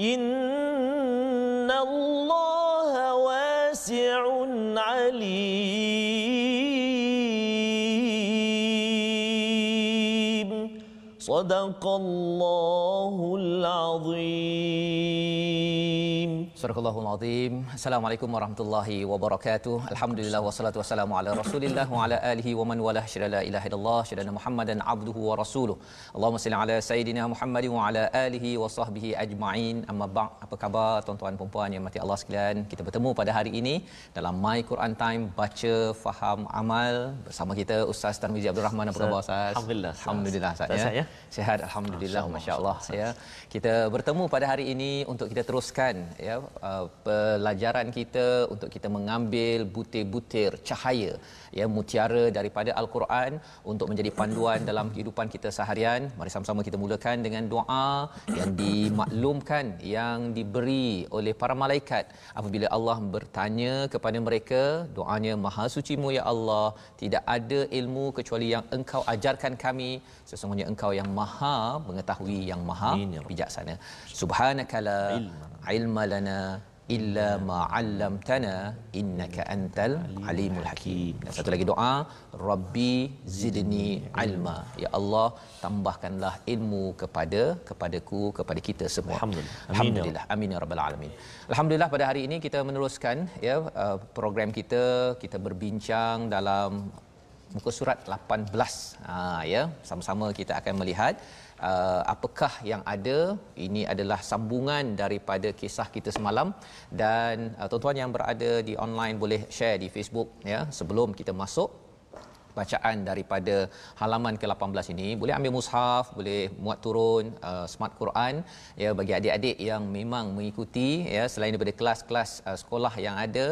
إن الله واسع عليم صدق الله العظيم Surah Al-Azim. Assalamualaikum warahmatullahi wabarakatuh. Alhamdulillah wassalatu wassalamu ala Rasulillah wa ala alihi wa man walah. Syada la ilaha illallah, syada Muhammadan abduhu wa rasuluh. Allahumma salli ala sayidina Muhammad wa ala alihi wa sahbihi ajma'in. Amma ba'd. Apa khabar tuan-tuan dan puan yang mati Allah sekalian? Kita bertemu pada hari ini dalam My Quran Time baca faham amal bersama kita Ustaz Tarmizi Abdul Rahman apa khabar Ustaz? Alhamdulillah. Alhamdulillah Ustaz ya. ya. Sihat alhamdulillah masya-Allah ya. Kita bertemu pada hari ini untuk kita teruskan ya uh, pelajaran kita untuk kita mengambil butir-butir cahaya ya mutiara daripada al-Quran untuk menjadi panduan dalam kehidupan kita seharian. Mari sama-sama kita mulakan dengan doa yang dimaklumkan yang diberi oleh para malaikat. Apabila Allah bertanya kepada mereka doanya maha sucimu ya Allah tidak ada ilmu kecuali yang engkau ajarkan kami. Sesungguhnya engkau yang maha mengetahui yang maha ya bijaksana. Subhanakala ilma lana illa ma 'allamtana innaka antal alimul hakim. Dan satu lagi doa rabbi zidni ilma. Ya Allah tambahkanlah ilmu kepada kepadaku kepada kita semua. Alhamdulillah. Amin, ya alhamdulillah. Amin ya rabbal alamin. Alhamdulillah pada hari ini kita meneruskan ya uh, program kita. Kita berbincang dalam muka surat 18 ha ya sama-sama kita akan melihat uh, apakah yang ada? Ini adalah sambungan daripada kisah kita semalam. Dan uh, tuan-tuan yang berada di online boleh share di Facebook ya sebelum kita masuk bacaan daripada halaman ke-18 ini boleh ambil mushaf boleh muat turun uh, smart Quran ya bagi adik-adik yang memang mengikuti ya selain daripada kelas-kelas uh, sekolah yang ada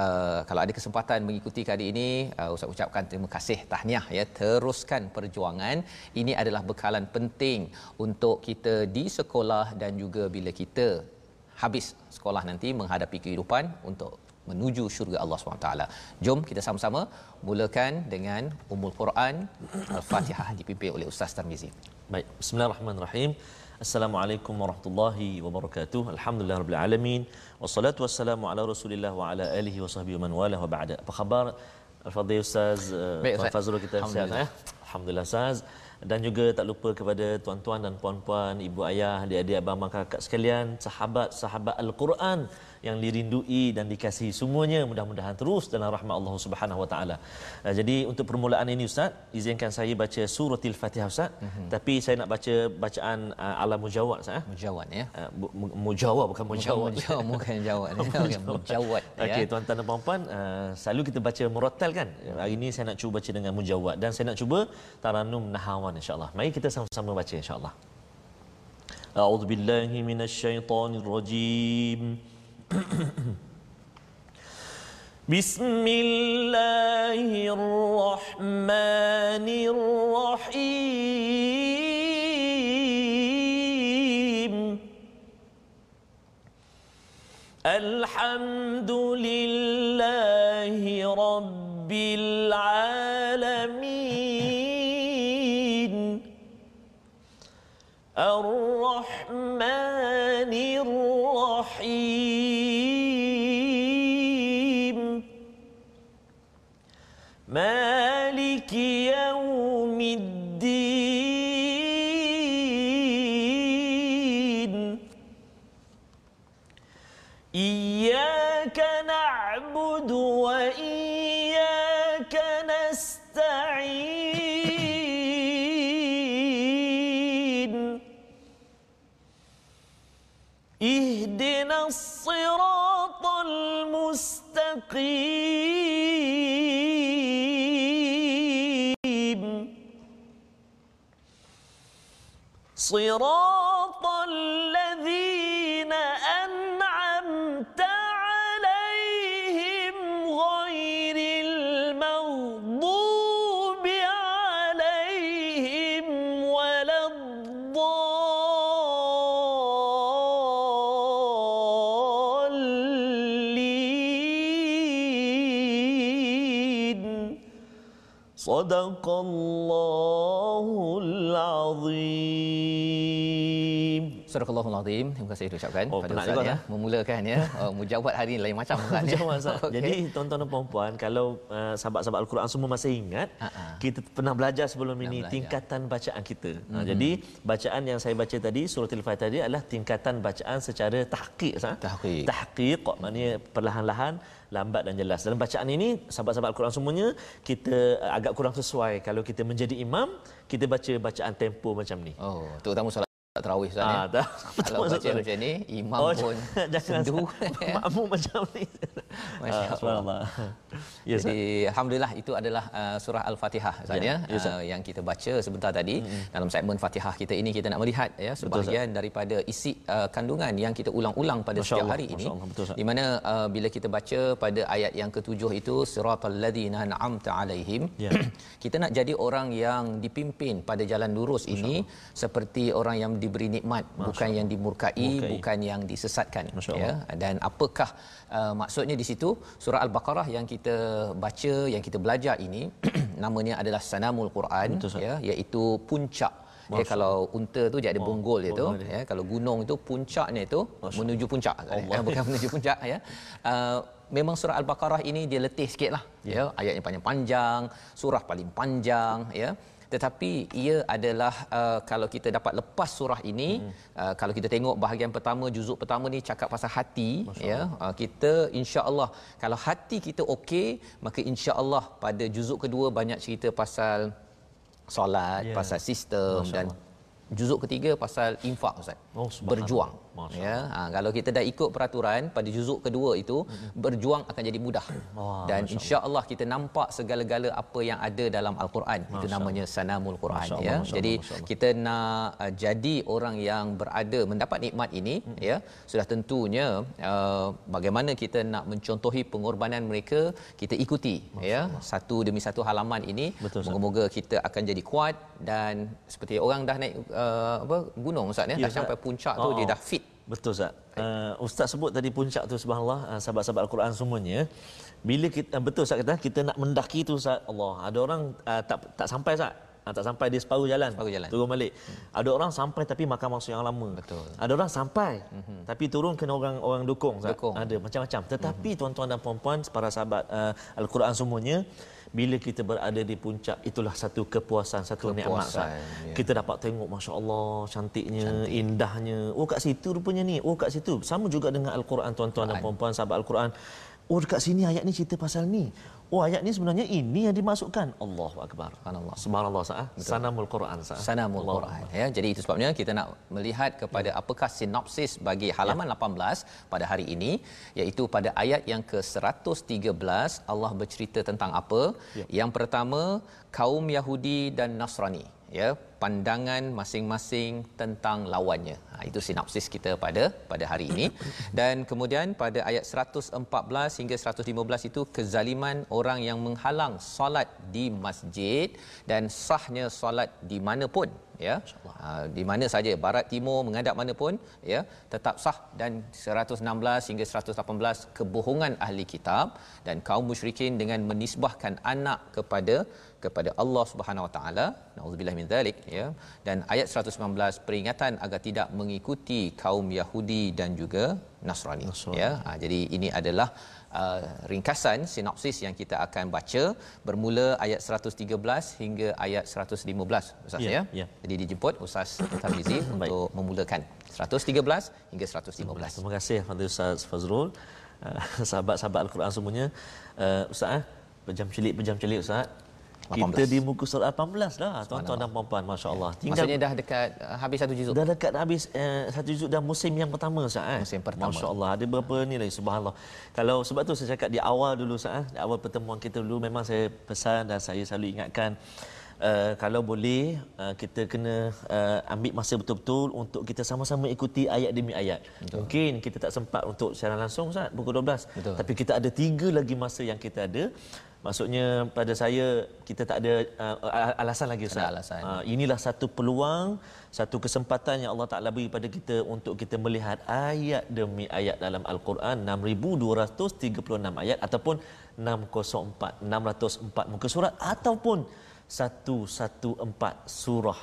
uh, kalau ada kesempatan mengikuti kali ini uh, Ustaz ucapkan terima kasih tahniah ya teruskan perjuangan. Ini adalah bekalan penting untuk kita di sekolah dan juga bila kita habis sekolah nanti menghadapi kehidupan untuk menuju syurga Allah SWT. Jom kita sama-sama mulakan dengan Ummul Quran Al-Fatihah dipimpin oleh Ustaz Tarmizi. Baik, bismillahirrahmanirrahim. Assalamualaikum warahmatullahi wabarakatuh. Alhamdulillah rabbil alamin. Wassalatu wassalamu ala Rasulillah wa ala alihi wa sahbihi wa man wala wa ba'da. Apa khabar Al-Fadhil Ustaz uh, Baik, Tuan Ustaz. Fazrul kita sihat Alhamdulillah. ya? Alhamdulillah Ustaz. Dan juga tak lupa kepada tuan-tuan dan puan-puan, ibu ayah, adik-adik, abang abang kakak sekalian, sahabat-sahabat Al-Quran yang dirindui dan dikasihi semuanya mudah-mudahan terus dalam rahmat Allah Subhanahu Wa Taala. Uh, Jadi untuk permulaan ini Ustaz, izinkan saya baca suratul Fatihah Ustaz. Mm-hmm. Tapi saya nak baca bacaan uh, ala mujawad Ustaz. eh. Mujawad ya. Uh, mu- mu- mujawad bukan mujawad. Mujawad bukan. Okey, mujawad ya. Okey, tuan-tuan dan puan-puan, uh, selalu kita baca murattal kan? Hari ini saya nak cuba baca dengan mujawad dan saya nak cuba taranum nahawan insya-Allah. Mari kita sama-sama baca insya-Allah. A'udzu بسم الله الرحمن الرحيم الحمد لله رب العالمين الرحمن الرحيم صراط الذين أنعمت عليهم غير المغضوب عليهم ولا الضالين. صدق الله Astagfirullahal azim. Terima kasih ucapkan oh, pada Ustaz ya. Memulakan ya. Oh, mujawab hari ini lain macam kan. Mujawab Ustaz. Ya. okay. Jadi tuan-tuan dan puan-puan, kalau uh, sahabat-sahabat Al-Quran semua masih ingat, uh-huh. kita pernah belajar sebelum ini belajar. tingkatan bacaan kita. Ha, hmm. Uh, jadi bacaan yang saya baca tadi, surah Al-Fatihah tadi adalah tingkatan bacaan secara tahqiq. Tahqiq. Tahqiq, maknanya perlahan-lahan lambat dan jelas. Dalam bacaan ini, sahabat-sahabat Al-Quran semuanya, kita eh, agak kurang sesuai. Kalau kita menjadi imam, kita baca bacaan tempo macam ni. Oh, terutama solat tarawih Ustaz ya. Ah, Kalau baca macam ni imam oh, pun jangan sendu makmum macam ni. Masya-Allah. Uh, ya, Jadi alhamdulillah itu adalah uh, surah Al-Fatihah Ustaz ya, ya. Uh, yang kita baca sebentar tadi mm-hmm. dalam segmen Fatihah kita ini kita nak melihat ya sebahagian Betul, daripada isi uh, kandungan yang kita ulang-ulang pada Masya setiap hari ini Betul, di mana uh, bila kita baca pada ayat yang ketujuh itu siratal ladzina an'amta alaihim ya. kita nak jadi orang yang dipimpin pada jalan lurus ini seperti orang yang diberi nikmat Masya bukan yang dimurkai Murkai. bukan yang disesatkan ya. Dan apakah uh, maksudnya di situ surah al-baqarah yang kita baca yang kita belajar ini namanya adalah sanamul quran Betul, ya iaitu puncak. Ya, kalau unta tu dia ada oh, bonggol dia tu ya kalau gunung itu puncaknya itu Masya menuju puncak. Ya, bukan menuju puncak ya. Uh, memang surah al-baqarah ini dia letih sikitlah ya. ya. Ayatnya panjang-panjang surah paling panjang ya tetapi ia adalah uh, kalau kita dapat lepas surah ini hmm. uh, kalau kita tengok bahagian pertama juzuk pertama ni cakap pasal hati ya. Uh, kita insya-Allah kalau hati kita okey maka insya-Allah pada juzuk kedua banyak cerita pasal solat yeah. pasal sistem dan juzuk ketiga pasal infak ustaz. Oh, berjuang ya ha, kalau kita dah ikut peraturan pada juzuk kedua itu mm-hmm. berjuang akan jadi mudah. Oh, dan insya-Allah kita nampak segala-gala apa yang ada dalam al-Quran. Masya itu namanya sanamul Quran Masya ya. Masya jadi Masya kita nak uh, jadi orang yang berada mendapat nikmat ini mm-hmm. ya sudah tentunya uh, bagaimana kita nak mencontohi pengorbanan mereka kita ikuti Masya ya. Allah. satu demi satu halaman ini moga-moga kita akan jadi kuat dan seperti orang dah naik uh, apa gunung ustaz ya, ya dah sampai puncak oh. tu dia dah fit Betul Ustaz. Uh, Ustaz sebut tadi puncak tu subhanallah uh, sahabat-sahabat Al-Quran semuanya. Bila kita uh, betul Ustaz kata kita nak mendaki tu Ustaz Allah. Ada orang uh, tak tak sampai Ustaz. Uh, tak sampai dia separuh jalan. Separuh jalan. Turun balik. Hmm. Ada orang sampai tapi makan masa yang lama. Betul. Ada orang sampai hmm. tapi turun kena orang orang dukung Ustaz. Dukung. Ada macam-macam. Tetapi hmm. tuan-tuan dan puan-puan para sahabat uh, Al-Quran semuanya bila kita berada di puncak itulah satu kepuasan satu nikmat ya. kita dapat tengok masya-Allah cantiknya Cantik. indahnya. Oh kat situ rupanya ni. Oh kat situ. Sama juga dengan al-Quran tuan-tuan dan puan-puan sahabat al-Quran. Oh dekat sini ayat ni cerita pasal ni Oh ayat ni sebenarnya ini yang dimasukkan. Allahu akbar. Subhanallah. Subhanallah sah. Sanamul Quran sah. Sanamul Allah. Quran. Ya, jadi itu sebabnya kita nak melihat kepada ya. apakah sinopsis bagi halaman ya. 18 pada hari ini iaitu pada ayat yang ke-113 Allah bercerita tentang apa? Ya. Yang pertama kaum Yahudi dan Nasrani ya pandangan masing-masing tentang lawannya. Ha, itu sinopsis kita pada pada hari ini. Dan kemudian pada ayat 114 hingga 115 itu kezaliman orang yang menghalang solat di masjid dan sahnya solat di mana pun ya. Ha, di mana saja barat timur menghadap mana pun ya tetap sah dan 116 hingga 118 kebohongan ahli kitab dan kaum musyrikin dengan menisbahkan anak kepada kepada Allah Subhanahu Wa Taala. Naudzubillah min zalik ya. Dan ayat 119 peringatan agar tidak mengikuti kaum Yahudi dan juga Nasrani, Nasrani. ya ha, jadi ini adalah uh, ringkasan sinopsis yang kita akan baca bermula ayat 113 hingga ayat 115 ustaz ya, ya? ya. jadi dijemput ustaz Tarmizi untuk memulakan 113 hingga 115 terima kasih Fadil Ustaz Fazrul. Uh, sahabat-sahabat al-Quran semuanya. Uh, ustaz eh berjam celik berjam celik ustaz 18. Kita di muka surat 18 dah tuan-tuan dan puan-puan masya-Allah. Tinggal Maksudnya dah dekat uh, habis satu juzuk. Dah dekat habis uh, satu juzuk dah musim yang pertama Ustaz eh. Musim pertama. Masya-Allah ada berapa ni lagi subhanallah. Kalau sebab tu saya cakap di awal dulu Ustaz eh, di awal pertemuan kita dulu memang saya pesan dan saya selalu ingatkan Uh, kalau boleh uh, kita kena uh, ambil masa betul-betul untuk kita sama-sama ikuti ayat demi ayat. Betul. Mungkin kita tak sempat untuk secara langsung Ustaz pukul 12. Betul. Tapi kita ada tiga lagi masa yang kita ada Maksudnya pada saya kita tak ada uh, alasan lagi Ustaz. alasan. Uh, inilah satu peluang, satu kesempatan yang Allah Taala beri pada kita untuk kita melihat ayat demi ayat dalam Al-Quran 6236 ayat ataupun 604 604 muka surat ataupun 114 surah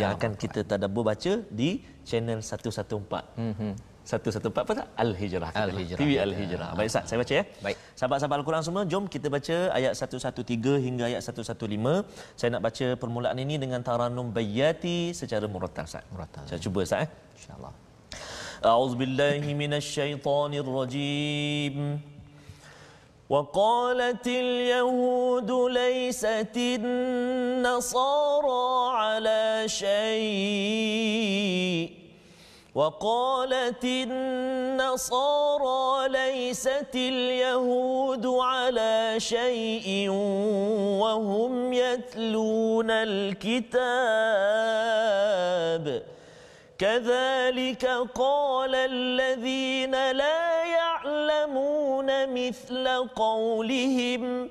yang akan kita tadabbur baca di channel 114. Mhm 114 apa tak? Al-Hijrah. Al-Hijrah. TV Al-Hijrah. Baik Ustaz, saya baca ya. Baik. Sahabat-sahabat Al-Quran semua, jom kita baca ayat 113 hingga ayat 115. Saya nak baca permulaan ini dengan taranum bayati secara murattal Ustaz. Murattal. Saya cuba Ustaz eh. Insya-Allah. أعوذ بالله من الشيطان الرجيم وقالت اليهود ليست النصارى على شيء وقالت النصارى ليست اليهود على شيء وهم يتلون الكتاب. كذلك قال الذين لا يعلمون مثل قولهم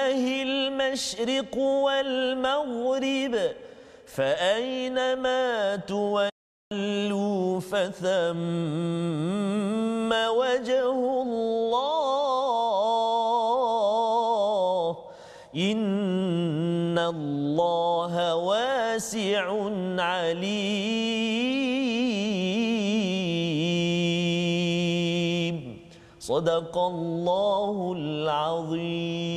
المشرق والمغرب فأينما تولوا فثم وجه الله. إن الله واسع عليم. صدق الله العظيم.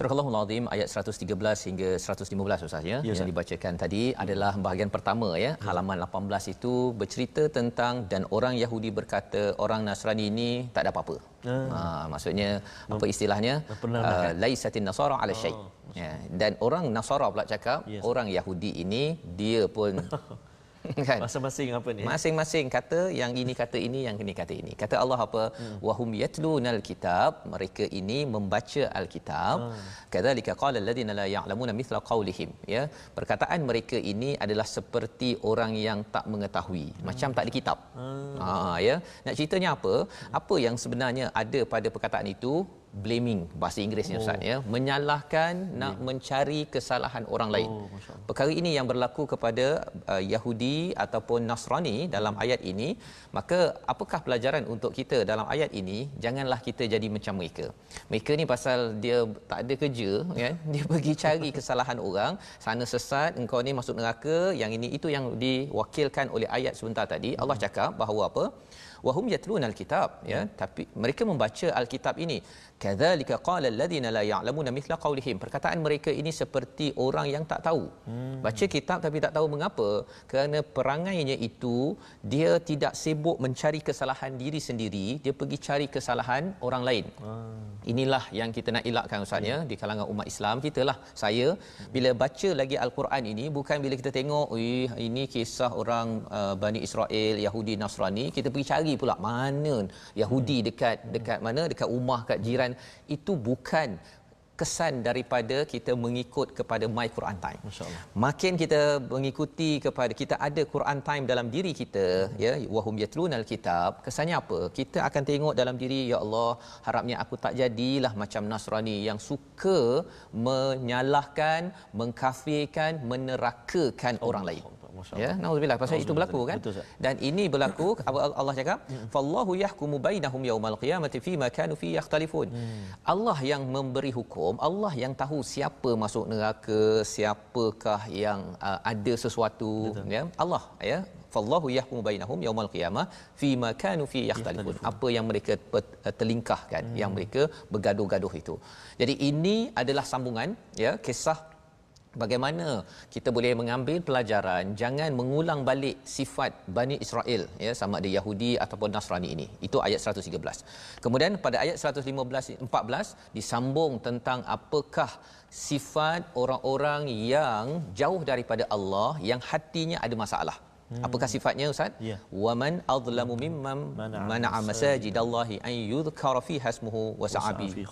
Surah Al-Allahul Azim ayat 113 hingga 115 Ustaz ya, Ya, yang dibacakan tadi adalah bahagian pertama ya halaman 18 itu bercerita tentang dan orang Yahudi berkata orang Nasrani ini tak ada apa-apa. Ah. Ha, maksudnya apa istilahnya uh, laisatin nasara ala syai. Ya, dan orang Nasara pula cakap Yes. orang Yahudi ini dia pun kan Masing-masing apa ni? Masing-masing kata yang ini kata ini yang ini kata ini. Kata Allah apa? Hmm. Wahum yatlunal kitab. Mereka ini membaca al-kitab. Hmm. Kadzalika qala alladhina la ya'lamuna mithla qawlihim. Ya. Perkataan mereka ini adalah seperti orang yang tak mengetahui. Hmm. Macam tak ada kitab. Hmm. Ha ya. Nak ceritanya apa? Apa yang sebenarnya ada pada perkataan itu? Blaming bahasa Inggerisnya oh. Ustaz ya menyalahkan nak mencari kesalahan orang lain. Oh, Perkara ini yang berlaku kepada uh, Yahudi ataupun Nasrani dalam ayat ini, maka apakah pelajaran untuk kita dalam ayat ini? Janganlah kita jadi macam mereka. Mereka ni pasal dia tak ada kerja kan, dia pergi cari kesalahan orang, sana sesat, engkau ni masuk neraka, yang ini itu yang diwakilkan oleh ayat sebentar tadi. Allah cakap bahawa apa? wahum yatluna alkitab ya tapi mereka membaca alkitab ini kadzalika qala alladhina la ya'lamuna mithla qawlihim. Perkataan mereka ini seperti orang yang tak tahu. Hmm. baca kitab tapi tak tahu mengapa. Kerana perangainya itu dia tidak sibuk mencari kesalahan diri sendiri. Dia pergi cari kesalahan orang lain. Hmm. inilah yang kita nak elakkan ustaz ya di kalangan umat Islam kita lah. Saya bila baca lagi al-Quran ini bukan bila kita tengok ini kisah orang uh, Bani Israel Yahudi Nasrani kita pergi cari pula mana Yahudi dekat dekat mana? Dekat rumah kat jiran itu bukan kesan daripada kita mengikut kepada my Quran time. Masya-Allah. Makin kita mengikuti kepada kita ada Quran time dalam diri kita ya wahum yatlunal kitab kesannya apa? Kita akan tengok dalam diri ya Allah harapnya aku tak jadilah macam Nasrani yang suka menyalahkan, mengkafirkan, menerakakan oh, orang lain. Ya, nauzubillah pasal itu berlaku kan? Betul. Dan ini berlaku Allah cakap, "Fallahu yahkumu bainahum yaumal qiyamati fima kanu fi yakhtalifun." Allah yang memberi hukum, Allah yang tahu siapa masuk neraka, siapakah yang uh, ada sesuatu, ya. Allah ya. Fallahu yahkumu bainahum yaumal qiyamah fima kanu fi yakhtalifun. Apa yang mereka uh, telingkahkan, yang mereka bergaduh-gaduh itu. Jadi ini adalah sambungan ya kisah bagaimana kita boleh mengambil pelajaran? Jangan mengulang balik sifat Bani Israel ya sama ada Yahudi ataupun Nasrani ini. Itu ayat 113 kemudian pada ayat 115 14 disambung tentang apakah sifat orang-orang yang jauh daripada Allah yang hatinya ada masalah Hmm. Apakah sifatnya Ustaz? Ya. Wa man azlamu mimman Mana'a masajidallahi an yudhkara fiha ismuhu wa sa'abi fi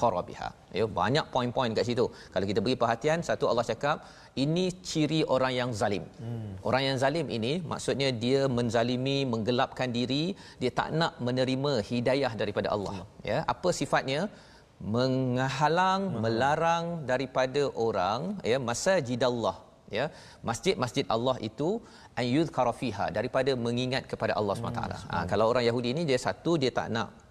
kharabiha. Ya, banyak poin-poin kat situ. Kalau kita beri perhatian, satu Allah cakap, ini ciri orang yang zalim. Hmm. Orang yang zalim ini maksudnya dia menzalimi, menggelapkan diri, dia tak nak menerima hidayah daripada Allah. Ya, apa sifatnya? menghalang melarang daripada orang ya masajidallah ya masjid-masjid Allah itu ayyud karafiha daripada mengingat kepada Allah SWT. Hmm, ha, kalau orang Yahudi ini dia satu dia tak nak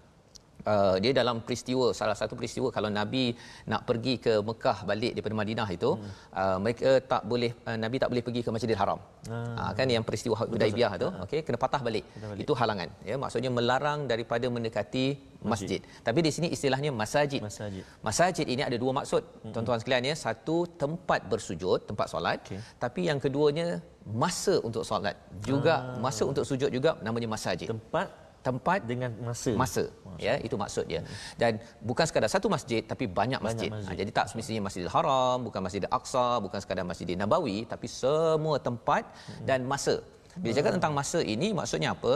Uh, dia dalam peristiwa salah satu peristiwa kalau nabi nak pergi ke Mekah balik daripada Madinah itu hmm. uh, mereka tak boleh uh, nabi tak boleh pergi ke Masjidil Haram. Hmm. Uh, kan yang peristiwa Hudaibiyah tu okey kena patah balik. balik. Itu halangan ya maksudnya melarang daripada mendekati masjid. masjid. Tapi di sini istilahnya masajid. Masajid. Masajid ini ada dua maksud hmm. tuan-tuan sekalian ya satu tempat bersujud tempat solat okay. tapi yang keduanya masa untuk solat juga ah. masa untuk sujud juga namanya masajid. Tempat tempat dengan masa. Masa. Ya itu maksud dia. Dan bukan sekadar satu masjid tapi banyak masjid, banyak masjid. Ha, jadi tak semestinya Masjidil Haram bukan Masjidil Aqsa bukan sekadar Masjidil Nabawi tapi semua tempat hmm. dan masa. Bila cakap tentang masa ini maksudnya apa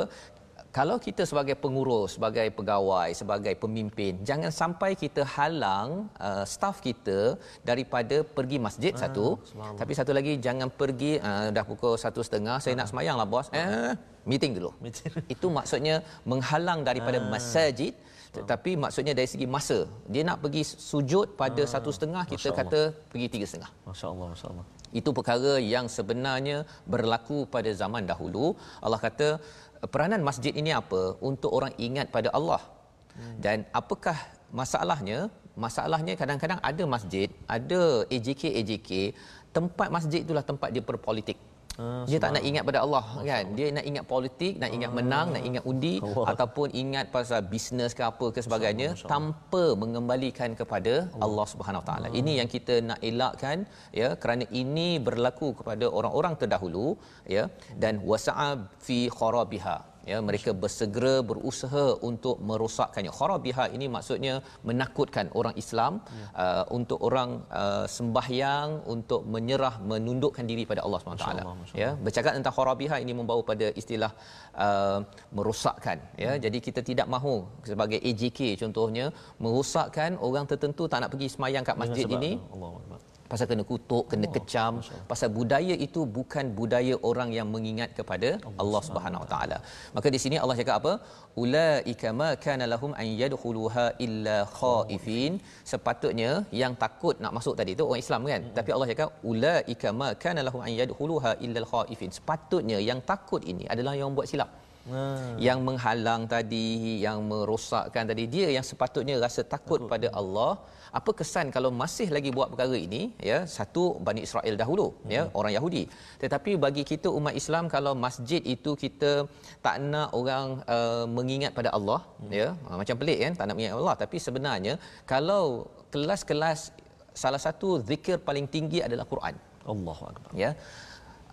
kalau kita sebagai pengurus, sebagai pegawai, sebagai pemimpin, jangan sampai kita halang uh, staf kita daripada pergi masjid ah, satu. Tapi satu lagi jangan pergi uh, dah pukul satu setengah, saya ah. nak semayang lah bos. Ah. Eh, meeting dulu. Meeting. Itu maksudnya menghalang daripada ah. masjid. Tetapi maksudnya dari segi masa, dia nak pergi sujud pada ah. satu setengah, kita kata pergi tiga setengah. Masya Allah, Masya Allah. Itu perkara yang sebenarnya berlaku pada zaman dahulu. Allah kata, peranan masjid ini apa untuk orang ingat pada Allah? Dan apakah masalahnya masalahnya kadang-kadang ada masjid ada AJK AJK tempat masjid itulah tempat dia berpolitik Ah, dia tak nak ingat pada Allah kan? Dia nak ingat politik nak ingat menang nak ingat undi Allah. ataupun ingat pasal bisnes ke apa ke sebagainya tanpa mengembalikan kepada Allah. Subhanahu taala. Ini yang kita nak elakkan ya kerana ini berlaku kepada orang-orang terdahulu ya dan wasa'a fi kharabiha ya mereka bersegera berusaha untuk merosakkannya. Kharabiha ini maksudnya menakutkan orang Islam ya. uh, untuk orang uh, sembahyang untuk menyerah menundukkan diri pada Allah SWT ya bercakap tentang kharabiha ini membawa pada istilah uh, merosakkan. Ya hmm. jadi kita tidak mahu sebagai AJK contohnya merosakkan orang tertentu tak nak pergi semayang kat masjid ini. Allah pasal kena kutuk kena oh, kecam. pasal budaya itu bukan budaya orang yang mengingat kepada Allah Subhanahu Wa Taala. Maka di sini Allah cakap apa? Ulaika ma kana lahum an yadkhuluha illa khaifin. sepatutnya yang takut nak masuk tadi tu orang Islam kan? Hmm. tapi Allah cakap ulaika ma kana lahum an yadkhuluha illa khaifin. Sepatutnya yang takut ini adalah yang buat silap. Hmm. Yang menghalang tadi yang merosakkan tadi dia yang sepatutnya rasa takut pada Allah. Apa kesan kalau masih lagi buat perkara ini? Ya satu Bani Israel dahulu hmm. ya orang Yahudi. Tetapi bagi kita umat Islam kalau masjid itu kita tak nak orang uh, mengingat pada Allah hmm. ya uh, macam pelik kan tak nak mengingat Allah. Tapi sebenarnya kalau kelas-kelas salah satu zikir paling tinggi adalah Quran. Allahu akbar. Ya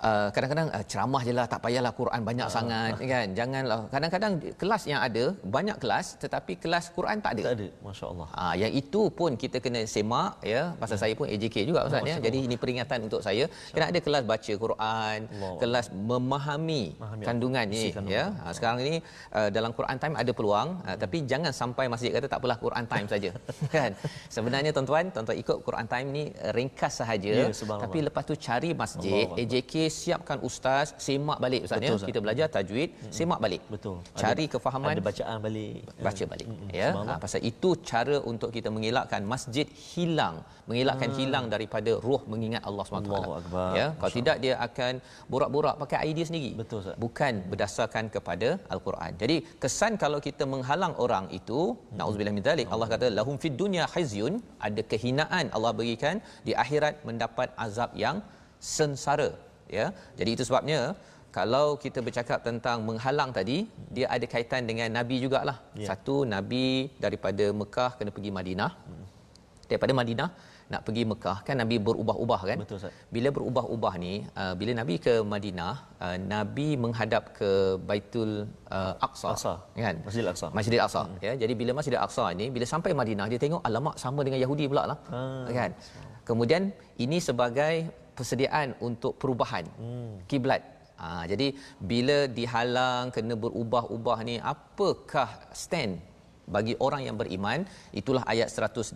Uh, kadang-kadang uh, ceramah je lah tak payahlah Quran banyak uh, sangat uh, kan? Janganlah kadang-kadang kelas yang ada banyak kelas tetapi kelas Quran tak ada. Tak ada masya-Allah. Ah uh, yang itu pun kita kena semak ya. Pasal uh. saya pun AJK juga ustaz ya. Jadi ini peringatan untuk saya. Kena ada kelas baca Quran Allah. kelas memahami Mahami kandungan ni ya. Uh, sekarang ini uh, dalam Quran time ada peluang uh, hmm. tapi jangan sampai masjid kata tak apalah Quran time saja kan? Sebenarnya tuan-tuan tuan-tuan ikut Quran time ni ringkas sahaja ya, tapi lepas tu cari masjid Allah. AJK siapkan ustaz semak balik ustaz ya. kita belajar tajwid hmm. semak balik. Betul. Cari ada, kefahaman. ada bacaan balik. Baca balik hmm. ya. Ha, pasal itu cara untuk kita mengelakkan masjid hilang mengelakkan hmm. hilang daripada roh mengingat Allah SWT ya kalau tidak dia akan borak-borak pakai idea sendiri. Betul ustaz. Bukan berdasarkan kepada al-Quran. Jadi kesan kalau kita menghalang orang itu hmm. naudzubillah min zalik Allah kata lahum fid dunya khizyun. Ada kehinaan Allah berikan di akhirat mendapat azab yang sengsara ya jadi itu sebabnya kalau kita bercakap tentang menghalang tadi dia ada kaitan dengan nabi jugalah ya. satu nabi daripada Mekah kena pergi Madinah daripada Madinah nak pergi Mekah kan Nabi berubah-ubah kan Betul, Ustaz. bila berubah-ubah ni uh, bila Nabi ke Madinah uh, Nabi menghadap ke Baitul uh, Aqsa, Aqsa. kan Masjidil Aqsa. Masjidil Aqsa hmm. ya jadi bila Masjidil Aqsa ni bila sampai Madinah dia tengok alamak sama dengan Yahudi pula lah Ah. kan kemudian ini sebagai persediaan untuk perubahan. Hmm. kiblat. Ha, jadi bila dihalang kena berubah-ubah ni apakah stand bagi orang yang beriman? Itulah ayat 115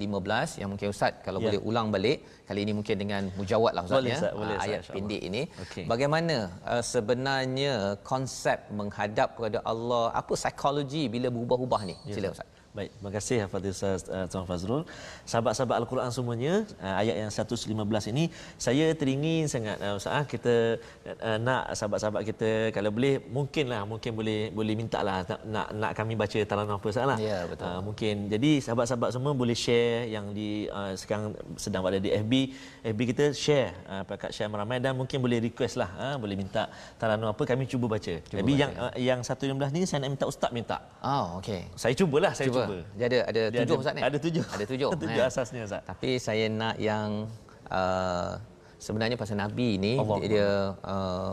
yang mungkin ustaz kalau Ya. boleh ulang balik kali ini mungkin dengan mujawad lah ustaz Boleh, ya. Ustaz. Boleh, Ha, Ustaz, ayat pendek ini. Okey. bagaimana uh, sebenarnya konsep menghadap kepada Allah? Apa psikologi bila berubah-ubah ni? Ya, sila ustaz Baik, terima kasih Hafidh Ustaz uh, Tuan Fazrul. Sahabat-sahabat Al-Quran semuanya, uh, ayat yang 115 ini saya teringin sangat uh, Ustaz ah, kita uh, nak sahabat-sahabat kita kalau boleh mungkinlah mungkin boleh boleh minta lah nak, nak nak kami baca talanah apa Ustaz lah. Ya, betul. Uh, mungkin jadi sahabat-sahabat semua boleh share yang di uh, sekarang sedang berada di FB FB kita share uh, pakat share meramai dan mungkin boleh request lah uh, boleh minta talanah apa kami cuba baca. Cuba Tapi baca. yang uh, yang 115 ni saya nak minta ustaz minta. oh okey Saya cubalah saya cuba. Cuba. Dia ada ada Dia tujuh ada- ustaz ni. ada tujuh. Ada tujuh. Tujuh eh. asasnya, Ustaz. Tapi saya nak yang uh, sebenarnya pasal Nabi ni Allah dia, dia uh,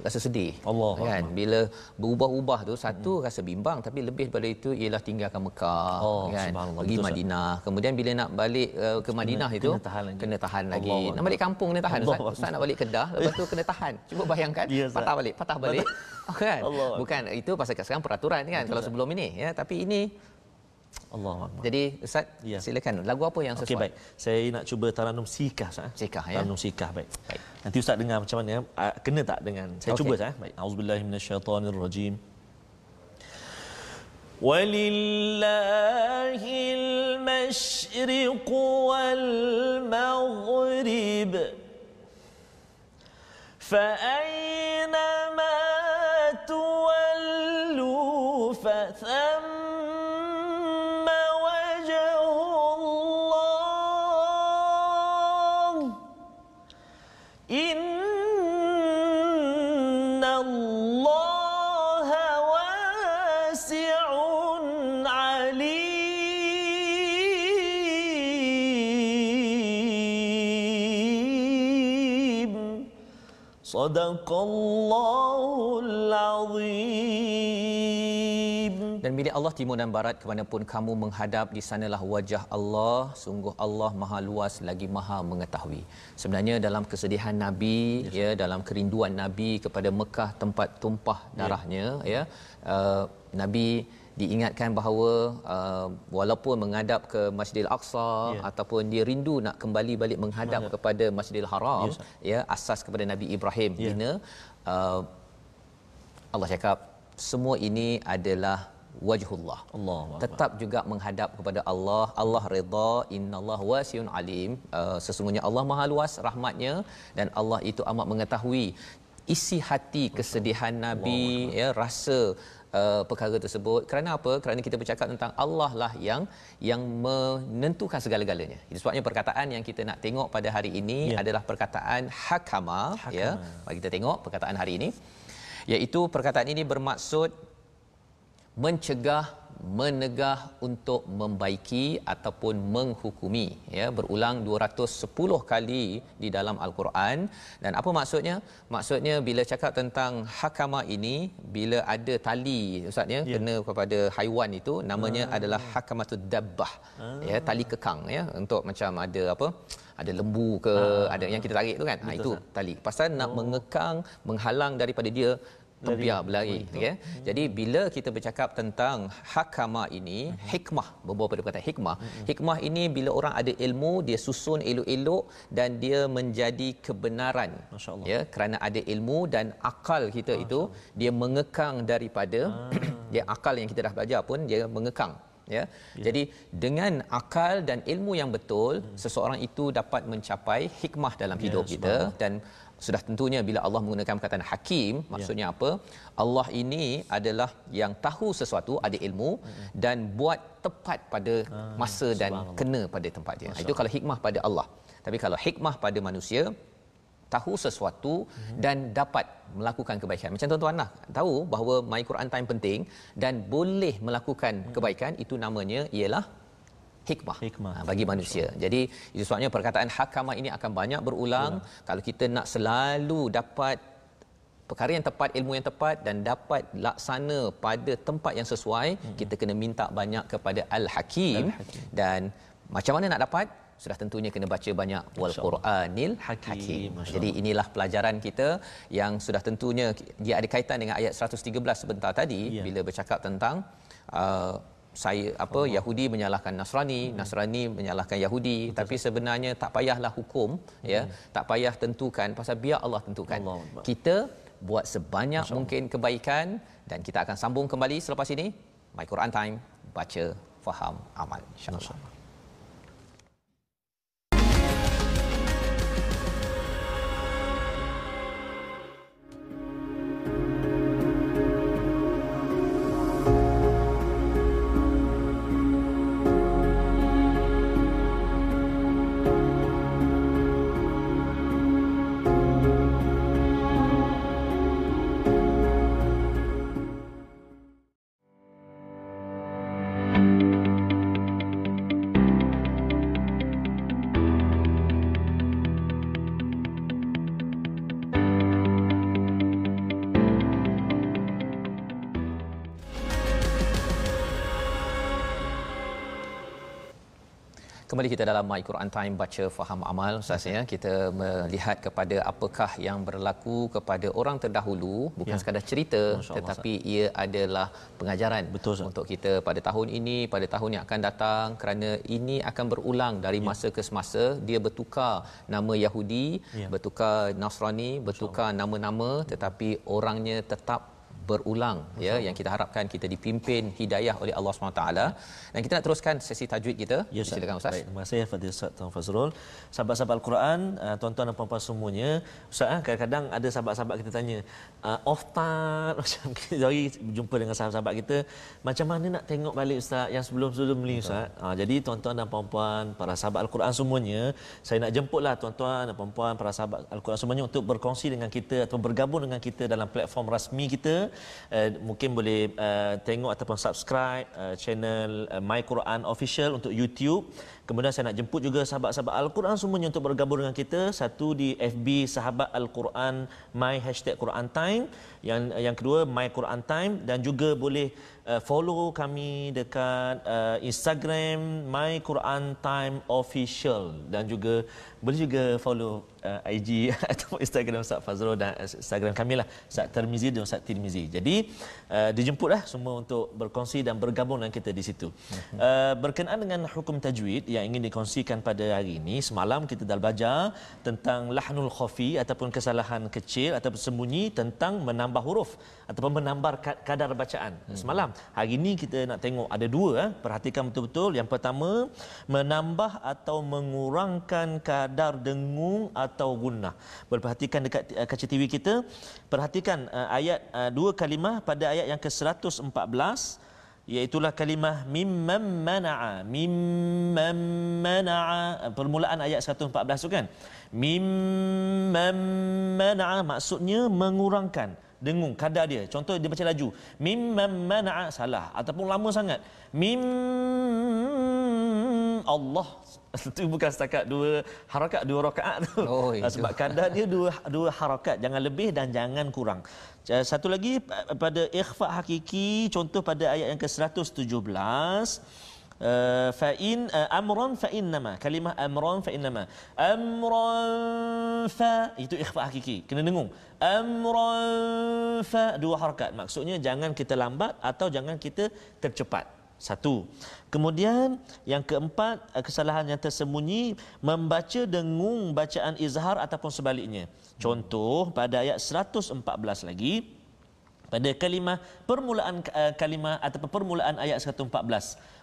rasa sedih. Allah kan bila berubah-ubah tu satu hmm. rasa bimbang tapi lebih daripada itu ialah tinggalkan Mekah Oh, kan pergi Betul. Madinah kemudian bila nak balik uh, ke Madinah Kena- itu kena tahan lagi. kena tahan lagi Allah nak balik kampung kena tahan Allah Ustaz Ustaz nak balik Kedah lepas tu kena tahan cuba bayangkan Ya, patah balik patah balik kan Allah. bukan itu pasal sekarang peraturan kan kalau sebelum ini ya tapi ini Allah jadi Ustaz Ya. silakan lagu apa yang sesuai Okey baik. Saya nak cuba Taranum Sikah Ustaz. Sikah, ya. Taranum Sikah baik. Baik. Nanti Ustaz dengar macam mana ah, kena tak dengan saya Okey. cuba Ustaz. Baik. Auzubillahi minasyaitonirrajim. ولله المشرق والمغرب فأينما Azim. Dan milik Allah timur dan barat ke manapun kamu menghadap di sanalah wajah Allah. Sungguh Allah Maha Luas lagi Maha Mengetahui. Sebenarnya dalam kesedihan Nabi yes. ya dalam kerinduan Nabi kepada Mekah tempat tumpah darahnya yes. ya uh, Nabi diingatkan bahawa uh, walaupun menghadap ke Masjidil Aqsa Ya. ataupun dia rindu nak kembali balik menghadap kepada Masjidil Haram Yes, ya asas kepada Nabi Ibrahim Ya. bina uh, Allah cakap semua ini adalah wajhullah. Akbar. Tetap juga menghadap kepada Allah. Allah redha, innallaha wasiun alim. Uh, sesungguhnya Allah Maha luas rahmatnya dan Allah itu amat mengetahui isi hati kesedihan Nabi ya rasa uh, perkara tersebut. Kerana apa? Kerana kita bercakap tentang Allah lah yang yang menentukan segala-galanya. Itu sebabnya perkataan yang kita nak tengok pada hari ini Ya. adalah perkataan hakama, ya. Hakama. mari kita tengok perkataan hari ini. Iaitu perkataan ini bermaksud mencegah menegah untuk membaiki ataupun menghukumi ya berulang 210 kali di dalam al-Quran dan apa maksudnya maksudnya bila cakap tentang hakama ini bila ada tali ustaz ya Ya. kena kepada haiwan itu namanya Ah. adalah hakamatud dabbah ya tali kekang ya untuk macam ada apa ada lembu ke ada yang kita tarik tu kan ha, Ah. Betul, itu Ustaz. tali pasal nak mengekang menghalang daripada dia terbiar berlari okay? jadi bila kita bercakap tentang hakama ini hikmah berbual pada perkataan hikmah. Hikmah ini bila orang ada ilmu dia susun elok-elok dan dia menjadi kebenaran ya? Kerana ada ilmu dan akal kita itu dia mengekang daripada dia akal yang kita dah belajar pun dia mengekang ya? Jadi dengan akal dan ilmu yang betul seseorang itu dapat mencapai hikmah dalam Ya, hidup kita dan sudah tentunya bila Allah menggunakan perkataan hakim maksudnya apa? Allah ini adalah yang tahu sesuatu ada ilmu dan buat tepat pada masa dan kena pada tempat dia. Itu kalau hikmah pada Allah. Tapi kalau hikmah pada manusia tahu sesuatu dan dapat melakukan kebaikan. Macam tuan-tuan lah tahu bahawa My Quran Time penting dan boleh melakukan kebaikan itu namanya ialah hikmah, Hikmah. Ha, bagi manusia. Jadi itu sebabnya perkataan hakama ini akan banyak berulang Ya. kalau kita nak selalu dapat perkara yang tepat, ilmu yang tepat dan dapat laksana pada tempat yang sesuai, hmm. kita kena minta banyak kepada Al-Hakim Al-Hakim. dan macam mana nak dapat? Sudah tentunya kena baca banyak wal Quranil Hakim. Hakim. Jadi inilah pelajaran kita yang sudah tentunya dia ada kaitan dengan ayat 113 sebentar tadi Ya. bila bercakap tentang uh, saya apa Allah. Yahudi menyalahkan Nasrani, hmm. Nasrani menyalahkan Yahudi, Betul. tapi sebenarnya tak payahlah hukum hmm. ya, tak payah tentukan pasal biar Allah tentukan. Allah. Kita buat sebanyak mungkin kebaikan dan kita akan sambung kembali selepas ini. My Quran Time, baca, faham, amal insya-Allah. Kembali kita dalam My Quran Time baca faham amal Ustaz ya. Kita melihat kepada apakah yang berlaku kepada orang terdahulu bukan Ya. sekadar cerita Masya Allah, tetapi ia adalah pengajaran Betul, Ustaz. untuk kita pada tahun ini pada tahun yang akan datang kerana ini akan berulang dari masa ke semasa dia bertukar nama Yahudi Ya. bertukar Nasrani bertukar nama-nama tetapi orangnya tetap berulang ya yang kita harapkan kita dipimpin hidayah oleh Allah SWT dan kita nak teruskan sesi tajwid kita Ya, Ustaz. silakan ustaz Baik, terima kasih Fadil Ustaz Tuan Fazrul. Sahabat-sahabat Al-Quran, uh, tuan-tuan dan puan-puan semuanya, Ustaz ah, kadang-kadang ada sahabat-sahabat kita tanya, uh, off time macam kita jumpa dengan sahabat-sahabat kita, macam mana nak tengok balik Ustaz yang sebelum-sebelum ni Ustaz. Uh, jadi tuan-tuan dan puan-puan, para sahabat Al-Quran semuanya, saya nak jemputlah tuan-tuan dan puan-puan, para sahabat Al-Quran semuanya untuk berkongsi dengan kita atau bergabung dengan kita dalam platform rasmi kita. Uh, mungkin boleh uh, tengok ataupun subscribe uh, channel uh, My Quran Official untuk YouTube. Kemudian saya nak jemput juga sahabat-sahabat Al-Quran semuanya untuk bergabung dengan kita. Satu di FB Sahabat Al-Quran My Hashtag Quran Time. Yang yang kedua My Quran Time dan juga boleh uh, follow kami dekat uh, Instagram My Quran Time Official dan juga boleh juga follow uh, IG atau Instagram Ustaz Fazrul dan Instagram kami lah Ustaz Tirmizi dan Ustaz Tirmizi. Jadi uh, dijemputlah semua untuk berkongsi dan bergabung dengan kita di situ. Uh, berkenaan dengan hukum tajwid yang ingin dikongsikan pada hari ini semalam kita dah belajar tentang lahnul khafi ataupun kesalahan kecil ataupun sembunyi tentang menambah huruf ataupun menambah ka- kadar bacaan semalam. Hari ini kita nak tengok ada dua eh. perhatikan betul-betul. Yang pertama menambah atau mengurangkan kadar dengung atau gunnah. Berperhatikan dekat uh, kaca TV kita, perhatikan uh, ayat uh, dua kalimah pada ayat yang ke-114 iaitulah kalimah mimman mana'a mimman mana'a. Permulaan ayat 114 tu kan? Mimman mana'a maksudnya mengurangkan dengung kadar dia. Contoh dia baca laju. Mimman mana'a salah. Ataupun lama sangat. Mim Allah itu bukan setakat dua harakat dua rakaat tu. Oh, itu. sebab kadar dia dua dua harakat. Jangan lebih dan jangan kurang. Satu lagi pa- pada ikhfa hakiki contoh pada ayat yang ke-117 Uh, fa in uh, amran fa innama. Kalimah amran fa innama. Amran fa itu ikhfa hakiki. Kena dengung. Amran fa dua harakat. Maksudnya jangan kita lambat atau jangan kita tercepat satu. Kemudian yang keempat eh, kesalahan yang tersembunyi membaca dengung bacaan izhar ataupun sebaliknya. Contoh pada ayat 114 lagi pada kalimah permulaan uh, kalimah ataupun permulaan ayat 114